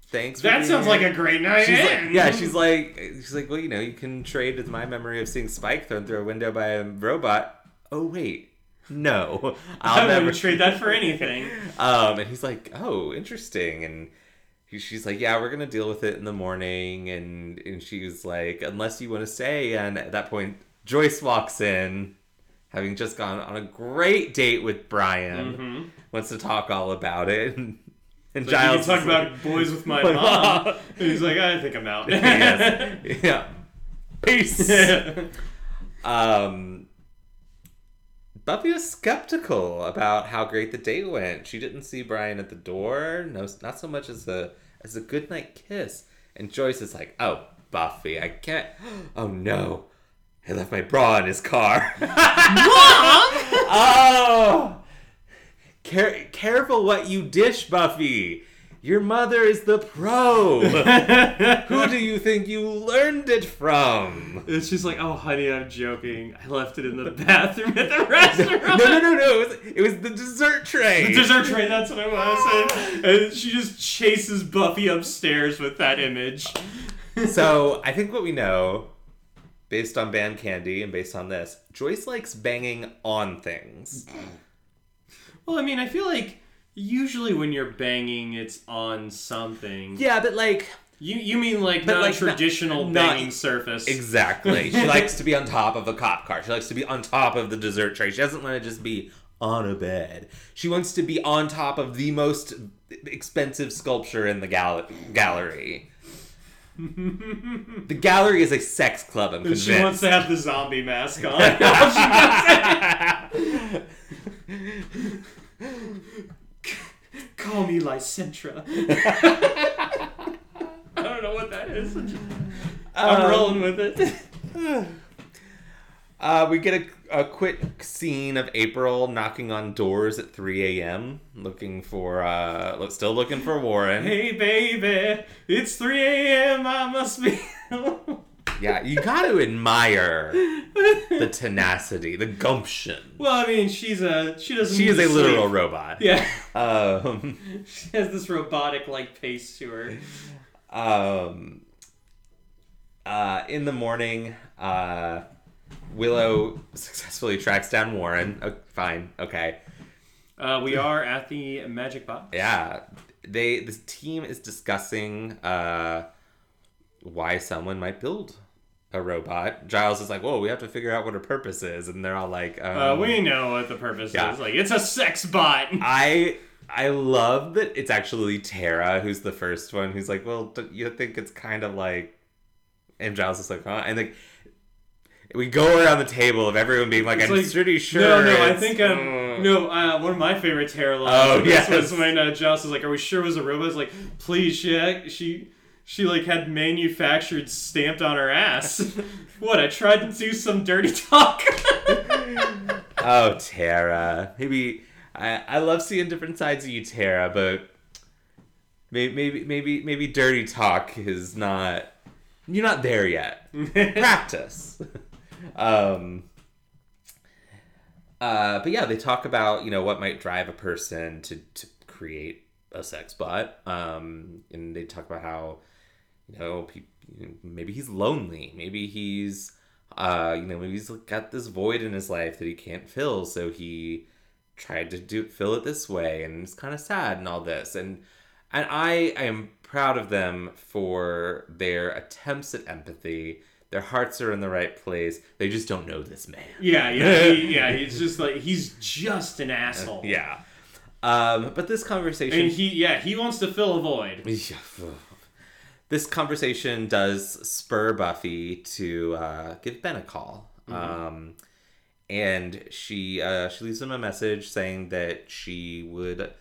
thanks. for That sounds here." like a great night. She's like, yeah, she's like, she's like, well, you know, you can trade with my memory of seeing Spike thrown through a window by a robot. Oh wait, no, I I'll never wouldn't trade that for anything. Um, and he's like, oh, interesting, and he, she's like, yeah, we're gonna deal with it in the morning, and and she's like, unless you want to stay, and at that point, Joyce walks in. Having just gone on a great date with Brian, Mhm. Wants to talk all about it, and, and Like, Giles can talk like- about boys with my My mom. mom. And he's like, I think I'm out. yes. yeah. Peace. um, Buffy was skeptical about how great the date went. She didn't see Brian at the door, no, not so much as a as a goodnight kiss. And Joyce is like, "Oh, Buffy, I can't. Oh no, I left my bra in his car." oh, Care- careful what you dish, Buffy. Your mother is the pro. Who do you think you learned it from? It's just like, oh, honey, I'm joking. I left it in the bathroom at the restaurant. No, no, no, no. It was, it was the dessert tray. The dessert tray, that's what I was. And she just chases Buffy upstairs with that image. so I think what we know, based on Band Candy and based on this, Joyce likes banging on things. Well, I mean, I feel like usually when you're banging, it's on something. Yeah, but like You you mean like But, not like, a traditional not- not- banging surface? exactly, she likes to be on top of a cop car. She likes to be on top of the dessert tray. She doesn't want to just be on a bed. She wants to be on top of the most expensive sculpture in the gal- gallery. the gallery is a sex club. I'm convinced. She wants to have the zombie mask on. Call me Lycentra. I don't know what that is. I'm Um, rolling with it. Uh, we get a, a quick scene of April knocking on doors at 3 a.m. looking for, uh, still looking for Warren. Hey baby, it's 3 a.m. I must be. Yeah, you got to admire the tenacity, the gumption. well, I mean, she's a she doesn't. She is a literal sleep. robot. Yeah, Um, she has this robotic like pace to her. um, uh, in the morning, uh, Willow successfully tracks down Warren. Oh, fine, okay. Uh, we are at the magic box. Yeah, they this team is discussing uh, why someone might build a robot. Giles is like, "Whoa, we have to figure out what her purpose is," and they're all like, um, Uh, we know what the purpose yeah. is. Like, it's a sex bot. I I love that it's actually Tara who's the first one who's like, well, don't you think it's kind of like, and Giles is like, huh? And like, we go around the table of everyone being like, It's I'm like, pretty sure. No, no, I think um, uh." no. Uh, one of my favorite Tara lines Oh, yes. was when uh, Joss was like, "Are we sure it was a robot?" It's like, "Please, she she she like had manufactured stamped on her ass." what? I tried to do some dirty talk. Oh, Tara. Maybe I I love seeing different sides of you, Tara, but maybe maybe maybe maybe dirty talk is not. You're not there yet. Practice. um. Uh, but yeah, they talk about you know what might drive a person to to create a sex bot. Um, and they talk about how you know, pe- maybe he's lonely. Maybe he's, uh, you know, maybe he's got this void in his life that he can't fill. So he tried to do fill it this way, and it's kind of sad and all this. And and I, I am proud of them for their attempts at empathy. Their hearts are in the right place. They just don't know this man. yeah, yeah, he, yeah. He's just like he's just an asshole. Yeah. Um, but this conversation And he, yeah, he wants to fill a void. this conversation does spur Buffy to uh, give Ben a call. Um, and she uh, she leaves him a message saying that she would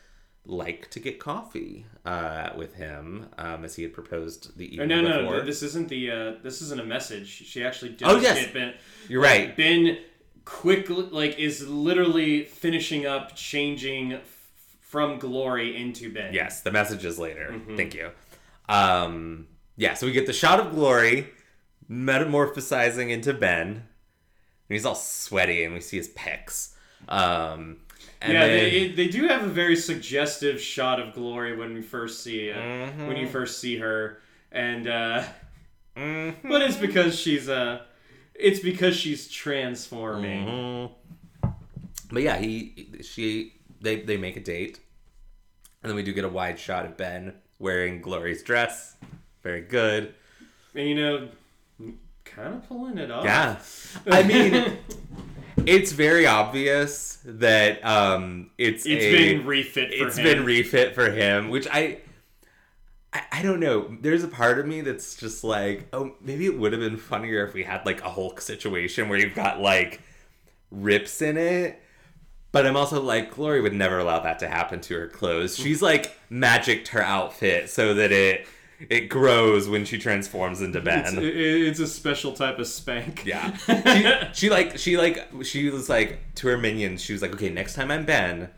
like to get coffee uh, with him um, as he had proposed the evening no, no, before. no, this isn't the. Uh, this isn't a message. She actually does Oh, yes. get Ben. You're right. Ben quickly, like, is literally finishing up changing f- from Glory into Ben. Yes, the message is later. Mm-hmm. Thank you. Um, yeah, so we get the shot of Glory metamorphosizing into Ben. And he's all sweaty, and we see his pecs. Um, and yeah, then- they, they do have a very suggestive shot of Glory when we first see uh, Mm-hmm. when you first see her, and uh, Mhm. but it's because she's uh, it's because she's transforming. Mhm. But yeah, he she they they make a date, and then we do get a wide shot of Ben wearing Glory's dress. Very good. And you know, kind of pulling it off. Yeah, I mean, it's very obvious that um it's it's a, been refit for it's him. been refit for him, which I, I I don't know. There's a part of me that's just like, oh, maybe it would have been funnier if we had like a Hulk situation where you've got like rips in it. But I'm also like, Glory would never allow that to happen to her clothes. She's like magicked her outfit so that it it grows when she transforms into Ben. It's, it's a special type of spank. Yeah. She, she like she like she was like to her minions, she was like, Okay, next time I'm Ben,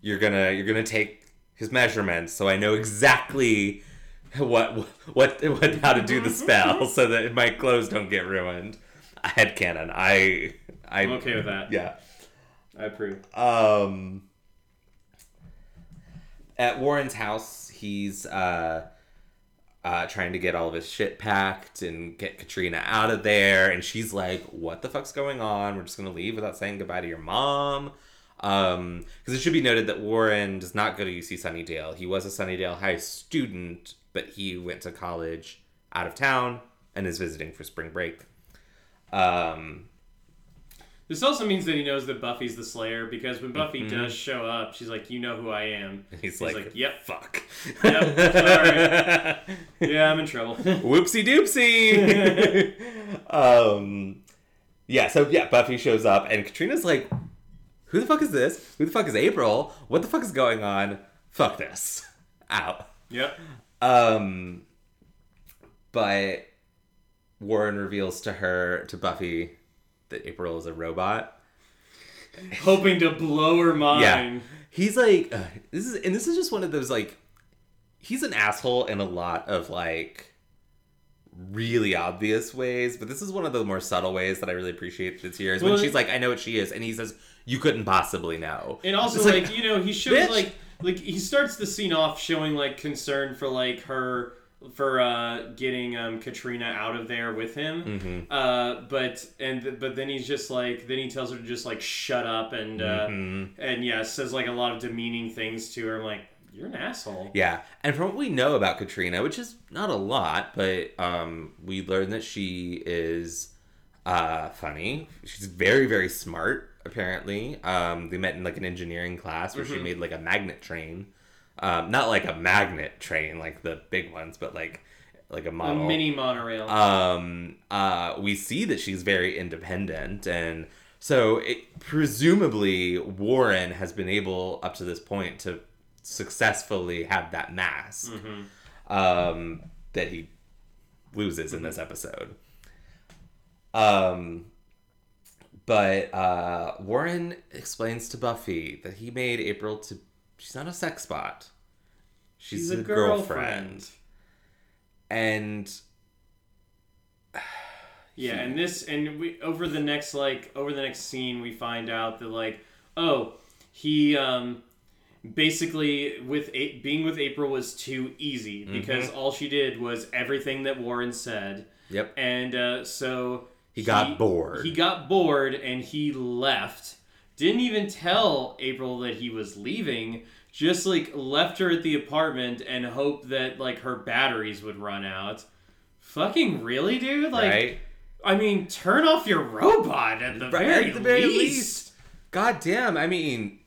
you're gonna you're gonna take his measurements so I know exactly what what what how to do the spell so that my clothes don't get ruined. I had canon. I I I'm okay with that. Yeah. I approve. Um, at Warren's house, he's uh, uh, trying to get all of his shit packed and get Katrina out of there. And she's like, "What the fuck's going on? We're just gonna leave without saying goodbye to your mom." Um, because it should be noted that Warren does not go to UC Sunnydale. He was a Sunnydale High student, but he went to college out of town and is visiting for spring break. Um, This also means that he knows that Buffy's the Slayer because when Buffy Mm-hmm. does show up, she's like, "You know who I am." he's, like, like, "Yep, fuck." Yep, sorry. yeah, I'm in trouble." Whoopsie doopsie. um, yeah. So yeah, Buffy shows up, and Katrina's like, "Who the fuck is this? Who the fuck is April? What the fuck is going on? Fuck this, out." yep. Um, but Warren reveals to her, to Buffy, that April is a robot. Hoping to blow her mind. Yeah. He's like, uh, this is, and this is just one of those like, he's an asshole in a lot of like really obvious ways, but this is one of the more subtle ways that I really appreciate this year is when she's like, I know what she is, and he says, you couldn't possibly know. And also, It's like, you know, he shows bitch. like like he starts the scene off showing like concern for like her for uh getting um Katrina out of there with him. Mm-hmm. Uh but and but then he's just like then he tells her to just like shut up and uh Mm-hmm. and yeah, says like a lot of demeaning things to her. I'm like, you're an asshole. Yeah, and from what we know about Katrina, which is not a lot, but um, we learn that she is uh, funny. She's very, very smart. Apparently, um, they met in like an engineering class where she Mm-hmm. made like a magnet train, um, not like a magnet train like the big ones, but like like a model A mini monorail. um, uh, we see that she's very independent, and so it, presumably Warren has been able up to this point to successfully have that mask um, that he loses in this episode. Um, but uh, Warren explains to Buffy that he made April to. She's not a sex bot. She's, a, girlfriend. And Yeah, and this and we over the next like over the next scene we find out that like oh he um basically with a- being with April was too easy because all she did was everything that Warren said yep, and uh, so He got bored. He got bored and he left. Didn't even tell April that he was leaving. Just like left her at the apartment and hoped that like her batteries would run out. Fucking really, dude? Like right. I mean, turn off your robot at the, Right, very, at the very least. least. God damn, I mean,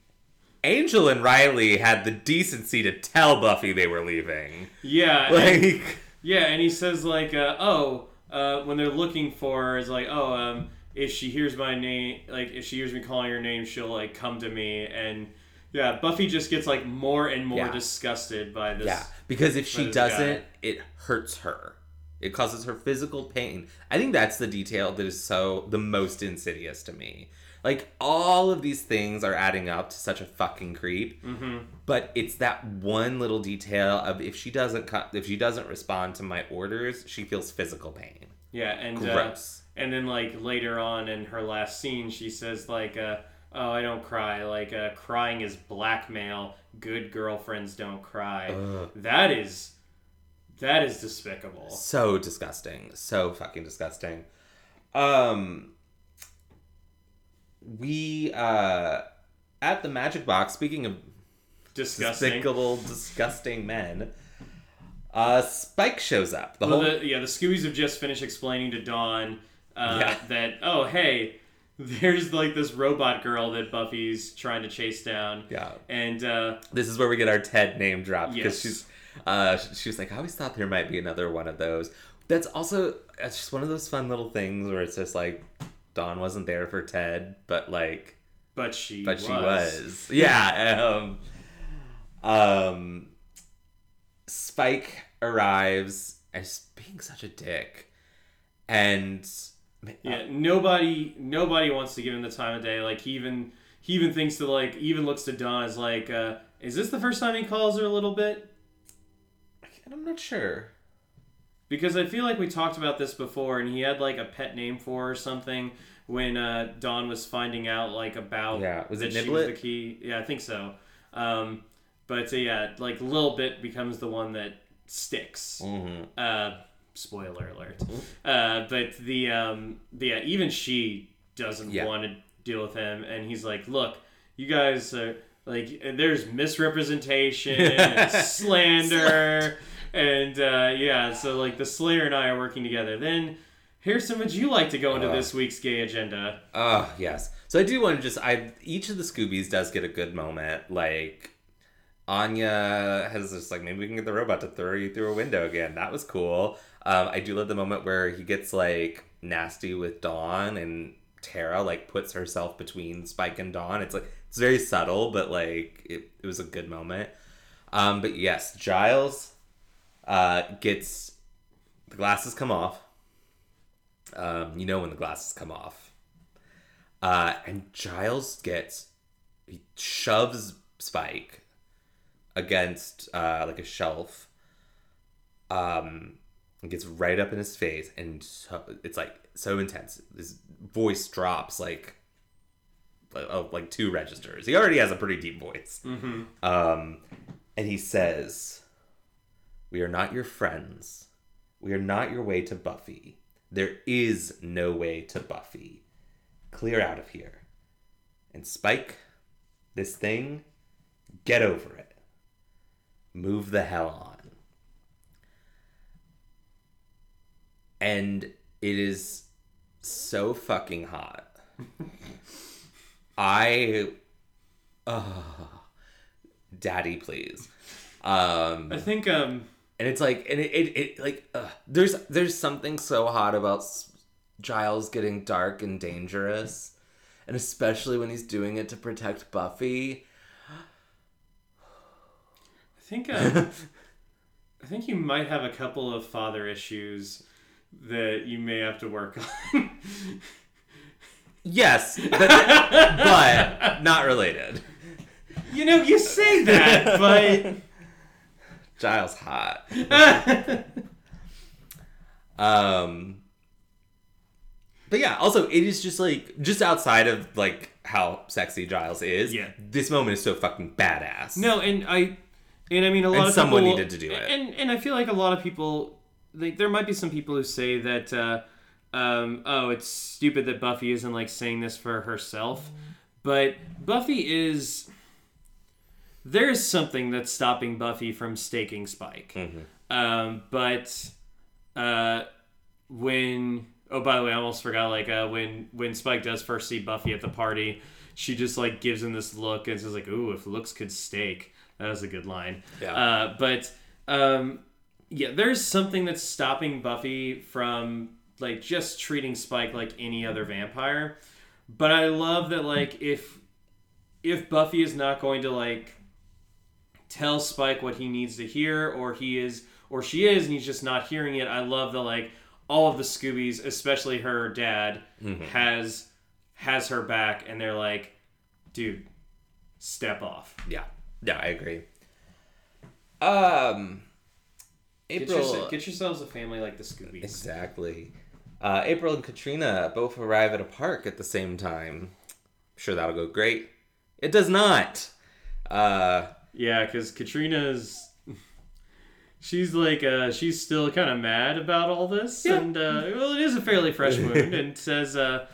Angel and Riley had the decency to tell Buffy they were leaving. Yeah, and, Like, yeah, and he says like, uh, oh, uh, when they're looking for her, it's like, oh, um, if she hears my name, like if she hears me calling her name, she'll like come to me, and yeah, Buffy just gets like more and more Yeah. disgusted by this. yeah, because if she doesn't, it hurts her. It causes her physical pain. I think that's the detail that is so the most insidious to me. Like all of these things are adding up to such a fucking creep. Mm-hmm. But it's that one little detail of if she doesn't cut, if she doesn't respond to my orders, she feels physical pain. Yeah, and uh, Gross. and then like later on in her last scene, she says like, uh, "Oh, I don't cry. Like uh, crying is blackmail. Good girlfriends don't cry." Ugh. That is, that is despicable. so disgusting so fucking disgusting um we uh at the magic box speaking of Disgusting. despicable disgusting men uh spike shows up the Well, whole the, yeah, the Scoobies have just finished explaining to Dawn uh, Yeah. that oh hey, there's like this robot girl that Buffy's trying to chase down. yeah And uh, this is where we get our ted name drop because Yes. she's uh she was like i always thought there might be another one of those that's also it's just one of those fun little things where it's just like dawn wasn't there for ted but like but she but was. she was. Yeah. Um, um, Spike arrives as being such a dick, and Yeah, nobody nobody wants to give him the time of day. Like he even he even thinks to like even looks to Dawn as like, uh, is this the first time he calls her a little bit? I'm not sure. Because I feel like we talked about this before, and he had like a pet name for her or something when uh, Dawn was finding out like about Yeah, was it she was Niblet? the key. Yeah, I think so. Um, but uh, yeah, like little Bit becomes the one that sticks. Mm-hmm. Uh, spoiler alert. Uh, but the um, the, yeah, even she doesn't Yeah. want to deal with him, and he's like, "Look, you guys are like, there's misrepresentation, and slander, and uh, yeah, so like the Slayer and I are working together. Then." Harrison, would you like to go into Uh. this week's gay agenda? Oh yes. So I do want to just I each of the Scoobies does get a good moment. Like Anya has just like maybe we can get the robot to throw you through a window again. That was cool. Um, I do love the moment where he gets like nasty with Dawn and Tara like puts herself between Spike and Dawn. It's like it's very subtle, but like it, it was a good moment. Um, but yes, Giles uh, gets the glasses come off. Um, you know when the glasses come off. Uh, and Giles gets he shoves Spike against uh, like a shelf. Um, and gets right up in his face, and so, it's like so intense. His voice drops like like, oh, like two registers. He already has a pretty deep voice. Mm-hmm. Um, and he says, "We are not your friends. We are not your way to Buffy. There is no way to Buffy. Clear out of here. And Spike, this thing, get over it. Move the hell on." And it is so fucking hot. I oh, daddy please um I think um, and it's like and it, it, it like uh, there's there's something so hot about giles getting dark and dangerous and especially when he's doing it to protect buffy I think uh, I think you might have a couple of father issues that you may have to work on. yes but, but not related you know, you say that, but giles hot um but yeah also it is just like just outside of like how sexy giles is Yeah. this moment is so fucking badass no, and I and I mean a lot And of someone people, needed to do it. and and I feel like a lot of people like there might be some people who say that uh, um, oh it's stupid that Buffy isn't like saying this for herself, but Buffy is there is something that's stopping Buffy from staking Spike. Mm-hmm. Um, but uh, when oh by the way, I almost forgot like uh, when when Spike does first see Buffy at the party, she just like gives him this look and says like, "Ooh, if looks could stake." That was a good line. Yeah. Uh, but um, yeah, there's something that's stopping Buffy from like just treating Spike like any other vampire. But I love that like if if Buffy is not going to like tell Spike what he needs to hear, or he is, or she is, and he's just not hearing it. I love that like all of the Scoobies, especially her dad, has has her back, and they're like, dude, step off. Yeah, yeah, I agree. Um, Get, April, get yourselves a family like the Scoobies. exactly. Uh, April and Katrina both arrive at a park at the same time. Sure, that'll go great. It does not. Uh, Yeah, because Katrina's. She's like, uh, she's still kind of mad about all this, Yeah. and uh, well, it is a fairly fresh wound, and says, uh,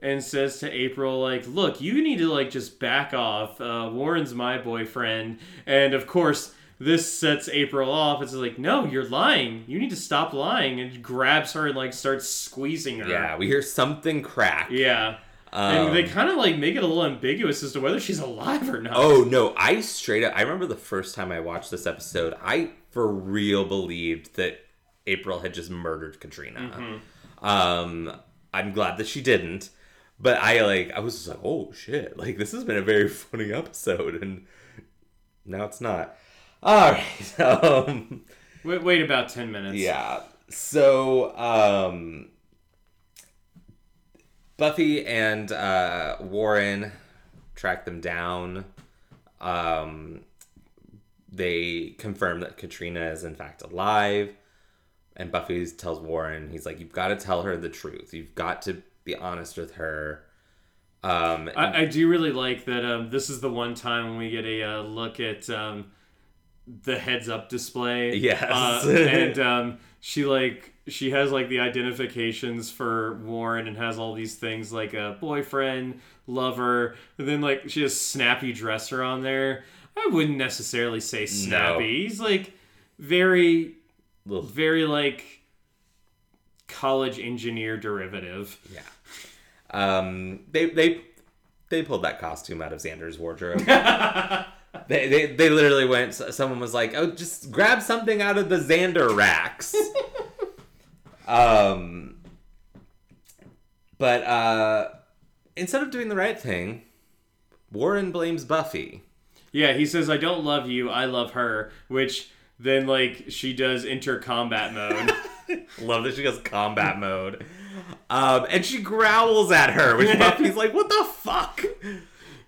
and says to April, like, look, you need to like just back off. Uh, Warren's my boyfriend, and of course, this sets April off. It's like, no, you're lying. You need to stop lying, and grabs her and like starts squeezing her. yeah, we hear something crack. yeah. Um, and they kind of like make it a little ambiguous as to whether she's alive or not. Oh no, I straight up I remember the first time I watched this episode, I for real believed that April had just murdered Katrina. Um I'm glad that she didn't, but I like I was just like, oh shit, like this has been a very funny episode, and now it's not. All right, um, Wait, wait about ten minutes. yeah. So, um, Buffy and uh, Warren track them down. Um, they confirm that Katrina is in fact alive. And Buffy tells Warren, he's like, You've got to tell her the truth. You've got to be honest with her. Um, I, I do really like that. Um, this is the one time when we get a uh, look at um, the heads up display. Yes. Uh, and um, she like she has like the identifications for Warren and has all these things like a boyfriend, lover, and then like she has snappy dresser on there. I wouldn't necessarily say snappy. He's like very, Ugh. very like college engineer derivative. Yeah. Um, they they they pulled that costume out of Xander's wardrobe. they, they they literally went. Someone was like, "Oh, just grab something out of the Xander racks." um, but uh, instead of doing the right thing, Warren blames Buffy. Yeah, he says, I don't love you, I love her, which then, like, she does enter combat mode. Love that she goes combat mode. Um, and she growls at her, which Buffy's like, "What the fuck?"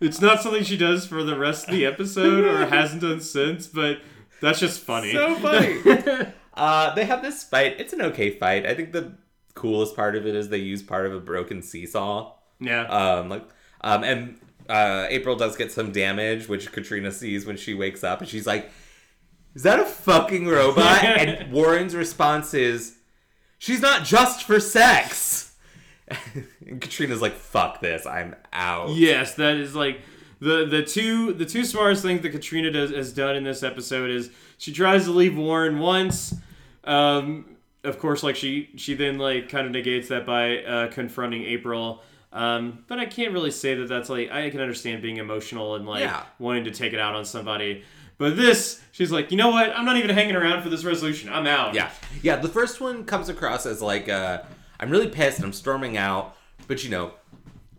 It's not something she does for the rest of the episode or hasn't done since, but that's just funny. So funny. uh, they have this fight. It's an okay fight. I think the coolest part of it is they use part of a broken seesaw. yeah. Um, like, um, and uh, April does get some damage, which Katrina sees when she wakes up, and she's like, "Is that a fucking robot?" and Warren's response is, "She's not just for sex." and Katrina's like, "Fuck this, I'm out." Yes, that is like the the two the two smartest things that Katrina does has done in this episode is she tries to leave Warren once. Um, of course, like she she then like kind of negates that by uh, confronting April. Um, but I can't really say that that's like I can understand being emotional and like Yeah. wanting to take it out on somebody. But this, she's like, you know what? I'm not even hanging around for this resolution. I'm out. Yeah, yeah. The first one comes across as like, uh, I'm really pissed and I'm storming out, but you know,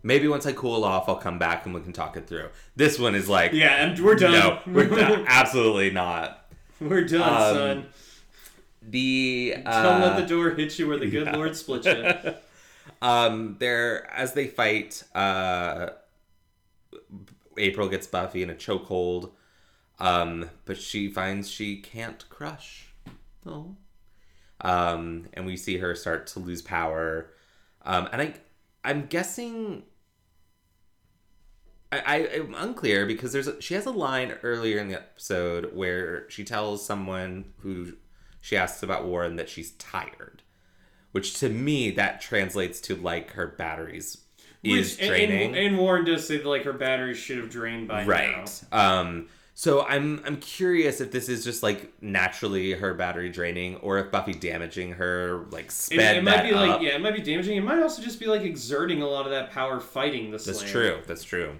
maybe once I cool off, I'll come back and we can talk it through. This one is like, yeah, and we're done. no, we're done. absolutely not. we're done, Um, son. The uh, Don't let the door hit you where the good Lord split you. um, they're as they fight. Uh, April gets Buffy in a chokehold, um, but she finds she can't crush. Oh. Um, and we see her start to lose power. Um, and I, I'm guessing. I, I am unclear because there's a, she has a line earlier in the episode where she tells someone who she asks about Warren that she's tired, which to me that translates to like her batteries is Which- draining. And, and Warren does say that like her batteries should have drained by now. right um so i'm i'm curious if this is just like naturally her battery draining or if buffy damaging her like It, sped it might that be like up. yeah, it might be damaging. It might also just be like exerting a lot of that power fighting the that's Slayer. true that's true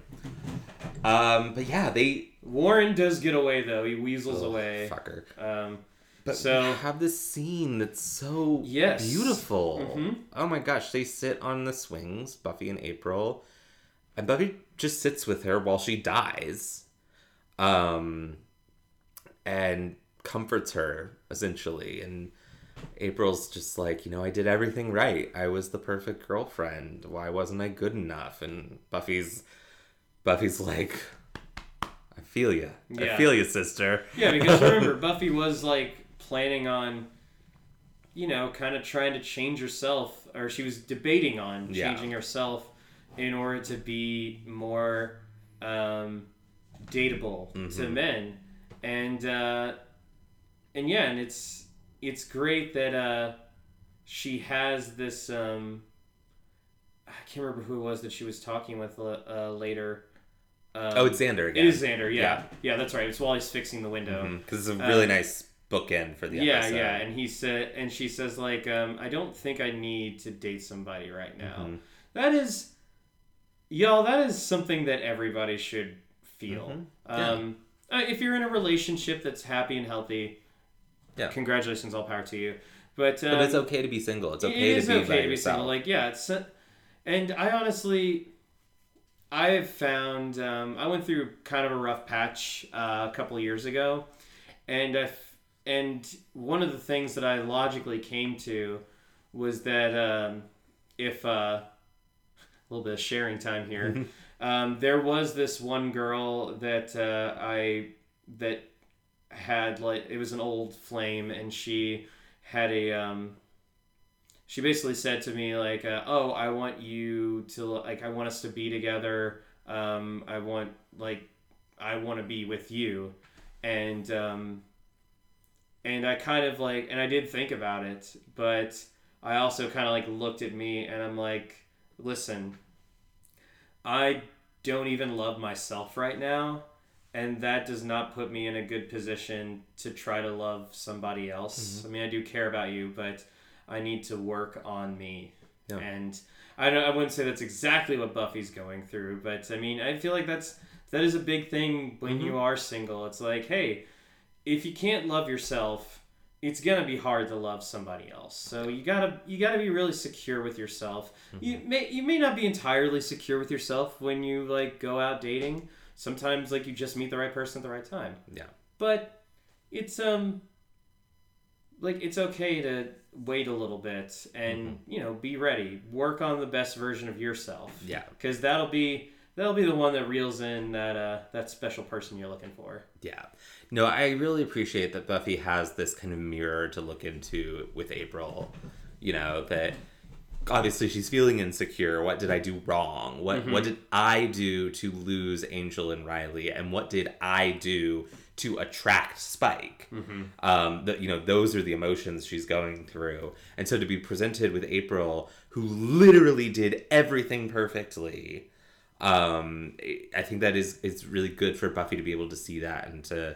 um but yeah they Warren does get away though. He weasels Ugh, away. fucker Um, but So- have this scene that's so Yes. beautiful Mhm. oh my gosh they sit on the swings buffy and april and buffy just sits with her while she dies um and comforts her essentially. And april's just like you know i did everything right. I was the perfect girlfriend. Why wasn't i good enough? And buffy's buffy's like i feel you i feel you sister. Yeah, because remember, Buffy was like planning on, you know, kind of trying to change herself, or she was debating on Yeah. changing herself in order to be more um, dateable to Mm-hmm. men, and uh, and yeah, and it's it's great that uh, she has this. Um, I can't remember who it was that she was talking with uh, later. Um, oh it's xander it again is Xander. Yeah. yeah, that's right. It's while he's fixing the window. because it's a really Uh, nice bookend for the yeah, episode yeah, and he said, and she says like, um, I don't think I need to date somebody right now. Mhm. That is, y'all. That is something that everybody should feel. Mhm. Yeah. Um, uh, if you're in a relationship that's happy and healthy, Yeah. congratulations, all power to you. But, um, but it's okay to be single it's it okay is to be okay by to be yourself single. Like, yeah, it's uh, And I honestly, I have found um, I went through kind of a rough patch uh, a couple of years ago, and I and one of the things that I logically came to was that um, if uh, a little bit of sharing time here, um, there was this one girl that uh, I that had like it was an old flame, and she had a um, she basically said to me like, uh, "Oh, I want you to like, I want us to be together. Um, I want like, I want to be with you," and um, and I kind of like, and I did think about it, but I also kind of like looked at me, and I'm like, "Listen, I don't even love myself right now." And that does not put me in a good position to try to love somebody else. Mm-hmm. I mean, I do care about you, but I need to work on me. Yeah. And I don't I wouldn't say that's exactly what Buffy's going through, but I mean, I feel like that's that is a big thing when mm-hmm. you are single. It's like, hey, if you can't love yourself, it's gonna be hard to love somebody else. So you gotta you gotta be really secure with yourself. You may you may not be entirely secure with yourself when you like go out dating. Sometimes like you just meet the right person at the right time Yeah. but it's um like it's okay to wait a little bit and you know be ready work on the best version of yourself Yeah. because that'll be that'll be the one that reels in that uh that special person you're looking for Yeah. No, I really appreciate that Buffy has this kind of mirror to look into with April. You know, that obviously she's feeling insecure. What did I do wrong? What what did I do to lose Angel and Riley? And what did I do to attract Spike? Um, that you know, those are the emotions she's going through. And so to be presented with April, who literally did everything perfectly, um i think that is it's really good for buffy to be able to see that and to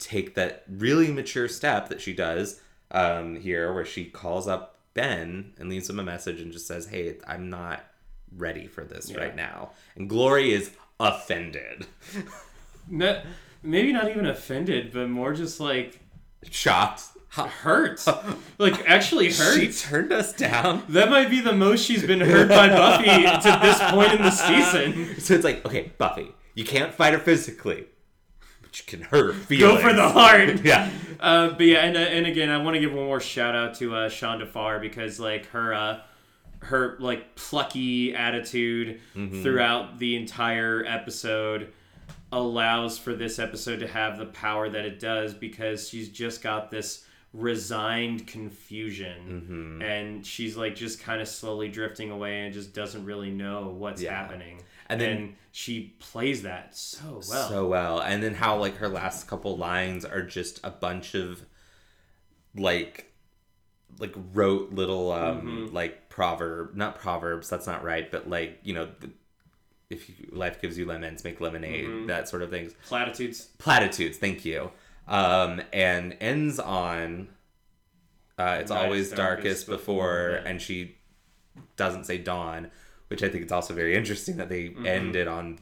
take that really mature step that she does um here where she calls up ben and leaves him a message and just says hey i'm not ready for this Yeah. right now. And glory is offended. No, maybe not even offended but more just like shocked. Hurt. Like actually hurt. she turned us down. That might be the most she's been hurt by buffy to this point in the season. So it's like okay buffy you can't fight her physically you can hurt feelings go for the heart. Yeah. Uh, but yeah, and, uh, and again, I want to give one more shout out to uh, Shonda Farr because like her uh, her like plucky attitude throughout the entire episode allows for this episode to have the power that it does because she's just got this resigned confusion and she's like just kind of slowly drifting away and just doesn't really know what's Yeah. happening. And and, then- she plays that so well so well and then how like her last couple lines are just a bunch of like like rote little um Mm-hmm. like proverb not proverbs that's not right but like you know the, if you, life gives you lemons make lemonade Mm-hmm. that sort of things platitudes platitudes thank you um and ends on uh it's always darkest, darkest before before, yeah. and she doesn't say dawn which i think it's also very interesting that they ended on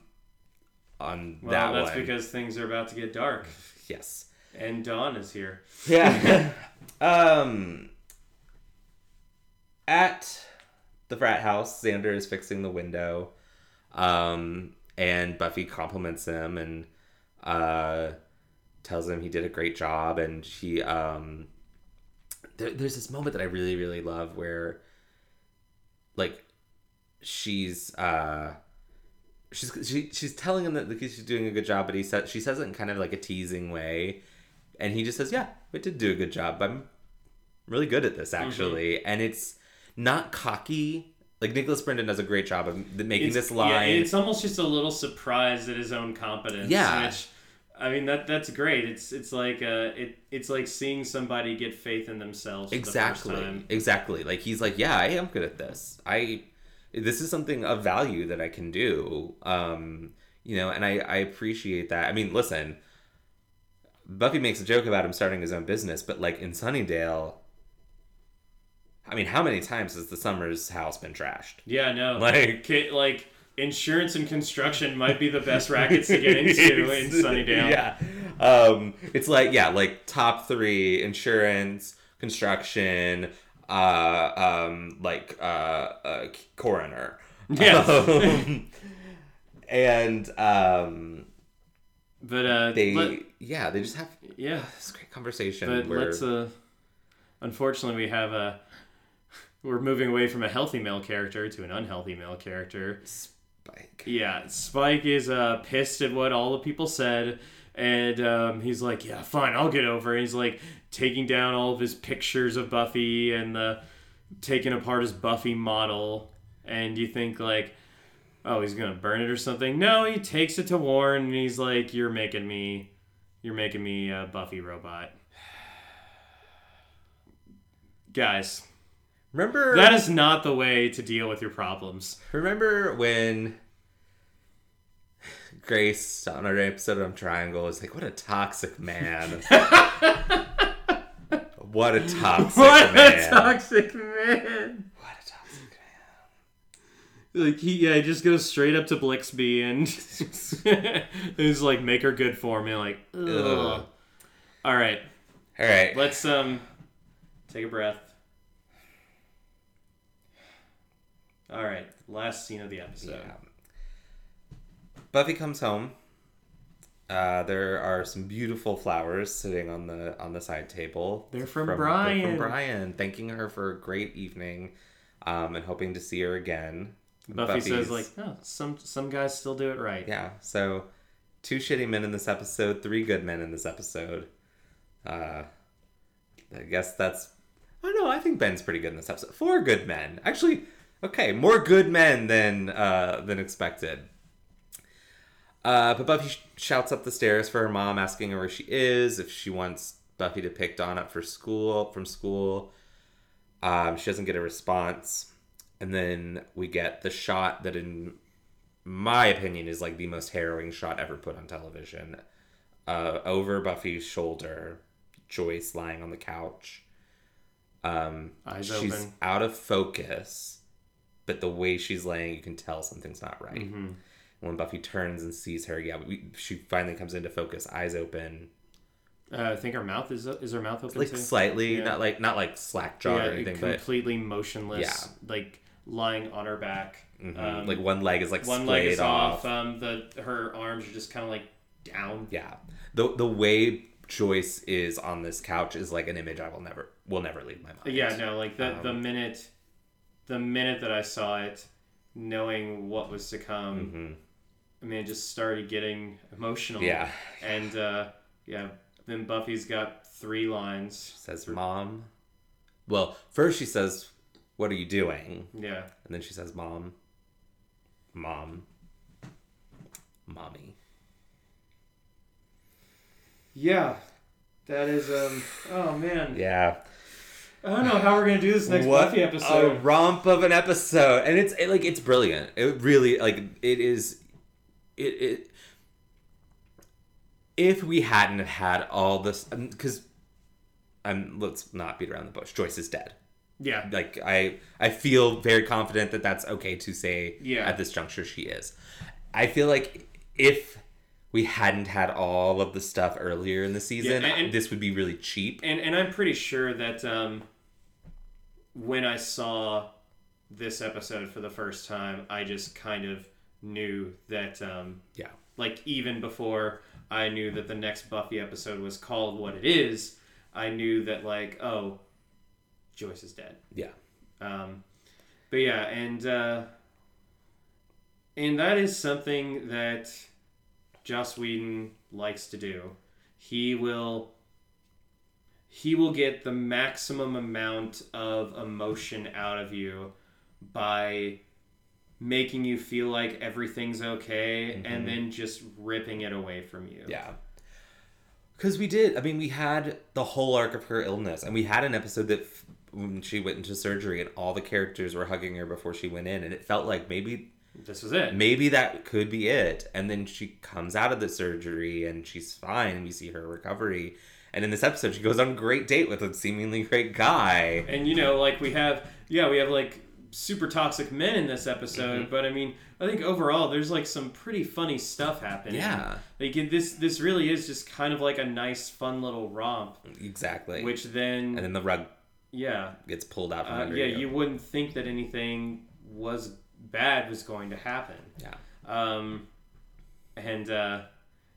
on Mm-hmm. well that that's one. because things are about to get dark. Yes. And dawn is here. Yeah. Um at the frat house xander is fixing the window um and buffy compliments him and uh tells him he did a great job. And she um there, there's this moment that i really really love where like she's uh she's she, she's telling him that she's doing a good job but he said she says it in kind of like a teasing way and he just says yeah we did do a good job i'm really good at this actually and it's not cocky like nicholas brendon does a great job of making It's- this line Yeah, it's almost just a little surprised at his own competence. Yeah. Which, I mean that that's great. It's it's like uh it it's like seeing somebody get faith in themselves exactly the first time. exactly like he's like yeah i am good at this i this is something of value that i can do um you know and i i appreciate that i mean listen buffy makes a joke about him starting his own business but like in sunnydale i mean how many times has the summers house been trashed Yeah, no. Like- like insurance and construction might be the best rackets to get into in Sunnydale. Yeah. Um, it's like, yeah, like top three insurance, construction, uh, um, like, uh, uh, coroner. Yeah. Um, and um, but uh, they let- yeah they just have yeah. this great conversation But where let's uh unfortunately we have a we're moving away from a healthy male character to an unhealthy male character. Spike. Yeah, Spike is uh pissed at what all the people said and um, he's like, "Yeah, fine, I'll get over." it." He's like taking down all of his pictures of Buffy and uh, taking apart his Buffy model. And you think like, "Oh, he's gonna burn it or something?" No, he takes it to Warren and he's like, "You're making me, you're making me a Buffy robot." Guys, Remember that is not the way to deal with your problems. Remember when Grace on our episode of Triangle was like, "What a toxic man! what a toxic What man! a toxic man! what a toxic man!" Like he, yeah, he just goes straight up to Blixby and he's like, "Make her good for me." Like, ugh. Ugh. all right, all right, let's um take a breath. All right, last scene of the episode. yeah. Buffy comes home. Uh, there are some beautiful flowers sitting on the on the side table. They're from They're Brian. from Brian, thanking her for a great evening, um, and hoping to see her again. Buffy says like, "Oh, some some guys still do it right." Yeah, so two shitty men in this episode, three good men in this episode. Uh, I guess that's. Oh no, I think Ben's pretty good in this episode. Four good men, actually. Okay, more good men than uh, than expected. Uh, but Buffy sh- shouts up the stairs for her mom, asking her where she is, if she wants Buffy to pick Dawn up for school from school. Um, she doesn't get a response, and then we get the shot that, in my opinion, is like the most harrowing shot ever put on television. Uh, over Buffy's shoulder, Joyce lying on the couch. Um, Eyes she's open. out of focus, but the way she's laying, you can tell something's not right. Mm-hmm. When Buffy turns and sees her, yeah, we, she finally comes into focus, eyes open, Uh, I think her mouth is is her mouth open like too? slightly, Yeah. not like not like slack jaw yeah, or anything, but completely motionless, Yeah. like lying on her back. mhm, Um, like one leg is like one leg is off. off. Um, the her arms are just kind of like down. Yeah, the the way Joyce is on this couch is like an image I will never will never leave my mind. Yeah, no, like the Um, the minute, the minute that I saw it, knowing what was to come, hmm I mean, it just started getting emotional. Yeah, and uh, yeah, then Buffy's got three lines. says mom. Well, first she says, "What are you doing?" Yeah, And then she says, "Mom, mom, mommy." yeah, that is um. Oh man, Yeah, I don't know how we're gonna do this next what Buffy a romp of an episode, and it's it, like it's brilliant. It really like it is. It it. If we hadn't had all this, because, I'm let's not beat around the bush. Joyce is dead. yeah, Like I, I feel very confident that that's okay to say. Yeah. At this juncture, she is. I feel like if we hadn't had all of the stuff earlier in the season, and- and- this would be really cheap. and and I'm pretty sure that um, when I saw this episode for the first time, I just kind of knew that um, Yeah. like even before I knew that the next Buffy episode was called what it is, I knew that like oh, Joyce is dead. Yeah. Um, but yeah, and uh, and that is something that Joss Whedon likes to do. He will he will get the maximum amount of emotion out of you by making you feel like everything's okay and mm-hmm. then just ripping it away from you. Yeah. Because we did. I mean, we had the whole arc of her illness, and we had an episode that f- when she went into surgery, and all the characters were hugging her before she went in, and it felt like maybe This was it. maybe that could be it. And then she comes out of the surgery, and she's fine, and we see her recovery. And in this episode, she goes on a great date with a seemingly great guy. And you know, like we have, yeah, we have like super toxic men in this episode, Mm-hmm. but I mean, I think overall there's like some pretty funny stuff happening. Yeah. like this this really is just kind of like a nice, fun little romp, Exactly. which then, and then the rug yeah, gets pulled out from uh, yeah, you. you wouldn't think that anything was bad was going to happen. Yeah. Um, and uh,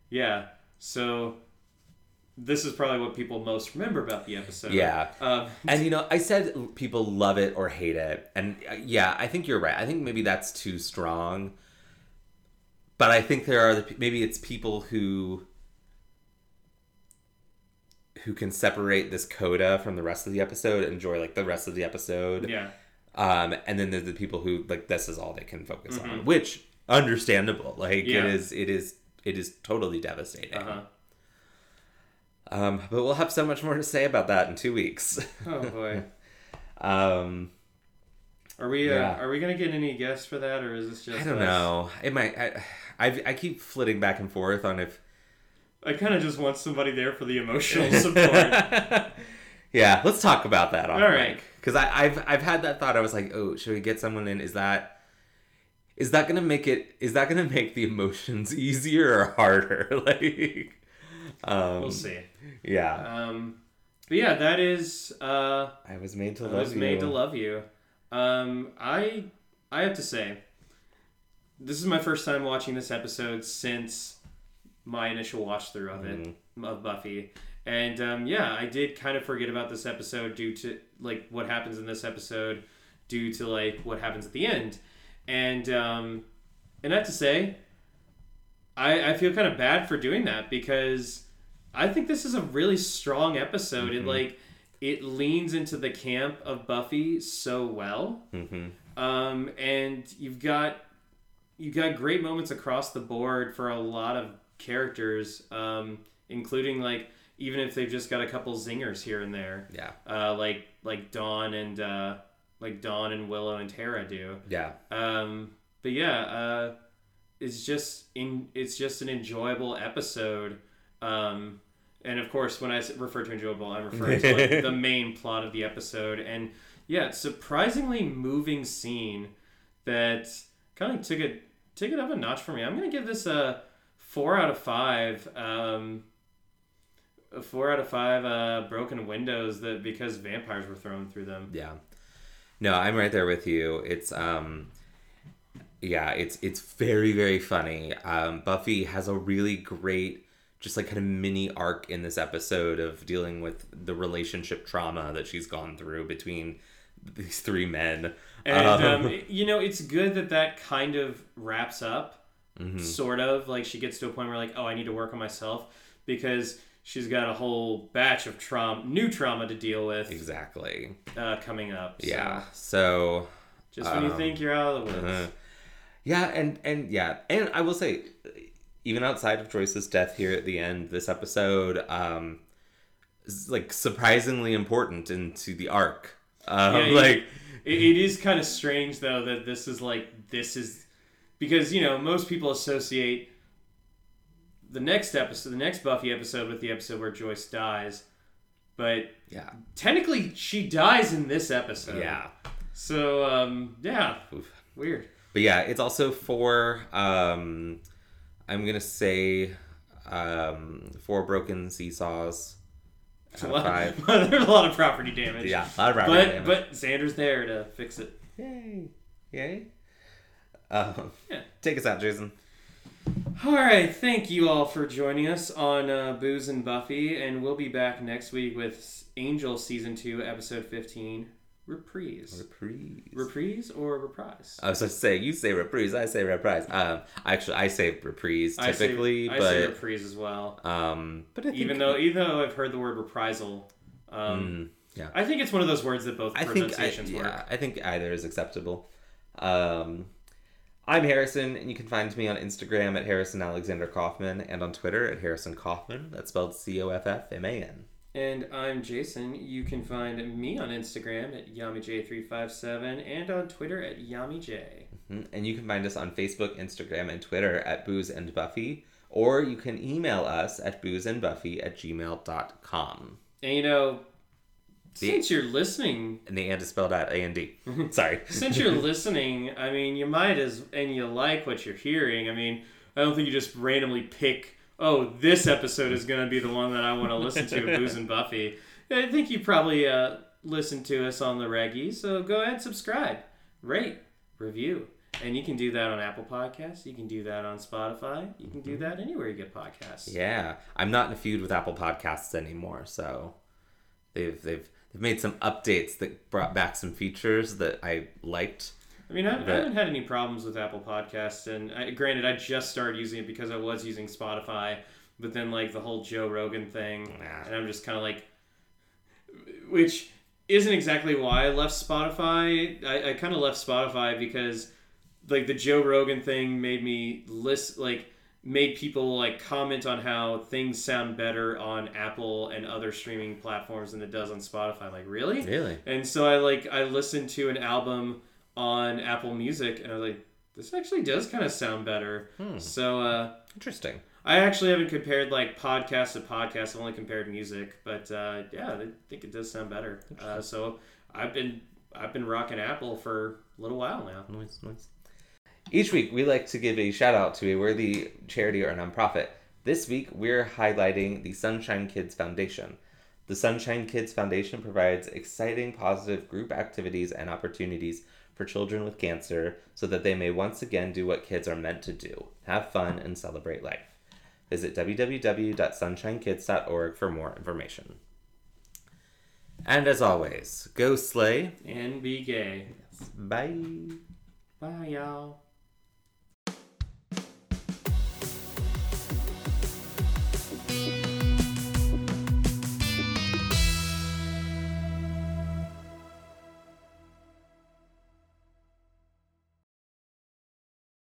yeah, so this is probably what people most remember about the episode. Yeah. Um, And you know, I said people love it or hate it, and uh, yeah, I think you're right. I think maybe that's too strong. But I think there are the, maybe it's people who who can separate this coda from the rest of the episode, enjoy like the rest of the episode. yeah. Um, and then there's the people who like this is all they can focus on, which understandable. Like Yeah. it is, it is, it is totally devastating. Uh-huh. Um, but we'll have so much more to say about that in two weeks. Oh boy. um, Are we uh, Yeah. are we gonna get any guests for that, or is this just? I don't us? know. It might. I, I, I keep flitting back and forth on if. I kind of just want somebody there for the emotional support. yeah, let's talk about that. On All right. Because I I've I've had that thought. I was like, oh, should we get someone in? Is that is that gonna make it? Is that gonna make the emotions easier or harder? like, um, we'll see. Yeah, Um, but yeah, that is. Uh, I was made to I love was you. made to love you. Um, I I have to say, this is my first time watching this episode since my initial watch through of it of Buffy, and um, yeah, I did kind of forget about this episode due to like what happens in this episode, due to like what happens at the end, and um, and I have to say, I I feel kind of bad for doing that because I think this is a really strong episode. It like it leans into the camp of Buffy so well. Mm-hmm. Um, and you've got you've got great moments across the board for a lot of characters, um, including like even if they've just got a couple zingers here and there, Yeah, uh, like like Dawn and uh, like Dawn and Willow and Tara do. yeah, Um, but yeah, uh, it's just in it's just an enjoyable episode. Um, and of course, when I refer to enjoyable, I'm referring to like, the main plot of the episode. And yeah, surprisingly moving scene that kind of took it took it up a notch for me. I'm gonna give this a four out of five. Um, a four out of five uh, broken windows that because vampires were thrown through them. yeah. No, I'm right there with you. It's um, yeah, it's it's very very funny. Um, Buffy has a really great, just like kind of mini arc in this episode of dealing with the relationship trauma that she's gone through between these three men. And Um, um, you know, it's good that that kind of wraps up, Mm-hmm. sort of like she gets to a point where like, oh, I need to work on myself because she's got a whole batch of trauma, new trauma to deal with exactly. uh, coming up. So Yeah. So just when you Um, think you're out of the woods, Uh, yeah, and and yeah, and I will say, even outside of Joyce's death here at the end, this episode, um, is like surprisingly important into the arc. Um, Yeah, like, it, it is kind of strange though that this is like this is because you know most people associate the next episode, the next Buffy episode, with the episode where Joyce dies, but yeah, technically she dies in this episode. yeah. So um, yeah, Oof. weird. But yeah, it's also for um, I'm gonna say um, four broken seesaws. Out of five. There's a lot of property damage. Yeah, a lot of property but damage. but Xander's there to fix it. yay, yay. Um, Yeah. Take us out, Jason. All right, thank you all for joining us on uh, Booze and Buffy, and we'll be back next week with Angel season two, episode fifteen, reprise. Reprise. Reprise or reprise? I was going to say, you say reprise, I say reprise. Um, actually, I say reprise I say- typically, I say, but reprise as well. um, but I think Even though even though I've heard the word reprisal, um, Mm, yeah. I think it's one of those words that both I think I, pronunciations work. yeah, I think either is acceptable. Um, I'm Harrison, and you can find me on Instagram at Harrison Alexander Coffman and on Twitter at Harrison Coffman. That's spelled C O F F M A N. And I'm Jason. You can find me on Instagram at YamiJ357 and on Twitter at YamiJ. Mhm. And you can find us on Facebook, Instagram, and Twitter at Booze and Buffy, or you can email us at boozeandbuffy at gmail.com. And you know, The- since you're listening, And the and is spelled out A and D. Sorry. since you're listening, I mean, you might as and you like what you're hearing. I mean, I don't think you just randomly pick. Oh, this episode is going to be the one that I want to listen to, Booze and Buffy. I think you probably uh, listen to us on the Reggie, so go ahead and subscribe, rate, review, And you can do that on Apple Podcasts. You can do that on Spotify. You can Mm-hmm. do that anywhere you get podcasts. Yeah, I'm not in a feud with Apple Podcasts anymore, so they've they've they've made some updates that brought back some features that I liked. I mean, I, I haven't had any problems with Apple Podcasts, and I, granted, I just started using it because I was using Spotify, but then like the whole Joe Rogan thing, Nah. and I'm just kind of like, which isn't exactly why I left Spotify. I, I kind of left Spotify because like the Joe Rogan thing made me list like made people like comment on how things sound better on Apple and other streaming platforms than it does on Spotify. Like, really? Really? And so I like I listened to an album on Apple Music and I was like, this actually does kind of sound better. So uh, Interesting. I actually haven't compared like podcast to podcast. I've only compared music, but uh, yeah, I think it does sound better. Uh, so I've been I've been rocking Apple for a little while now. Nice, nice. Each week, we like to give a shout out to a worthy charity or nonprofit. This week, we're highlighting the Sunshine Kids Foundation. The Sunshine Kids Foundation provides exciting, positive group activities and opportunities for children with cancer so that they may once again do what kids are meant to do have fun and celebrate life. Visit www.sunshinekids.org for more information. And as always, go slay. And be gay. Bye. Bye, y'all.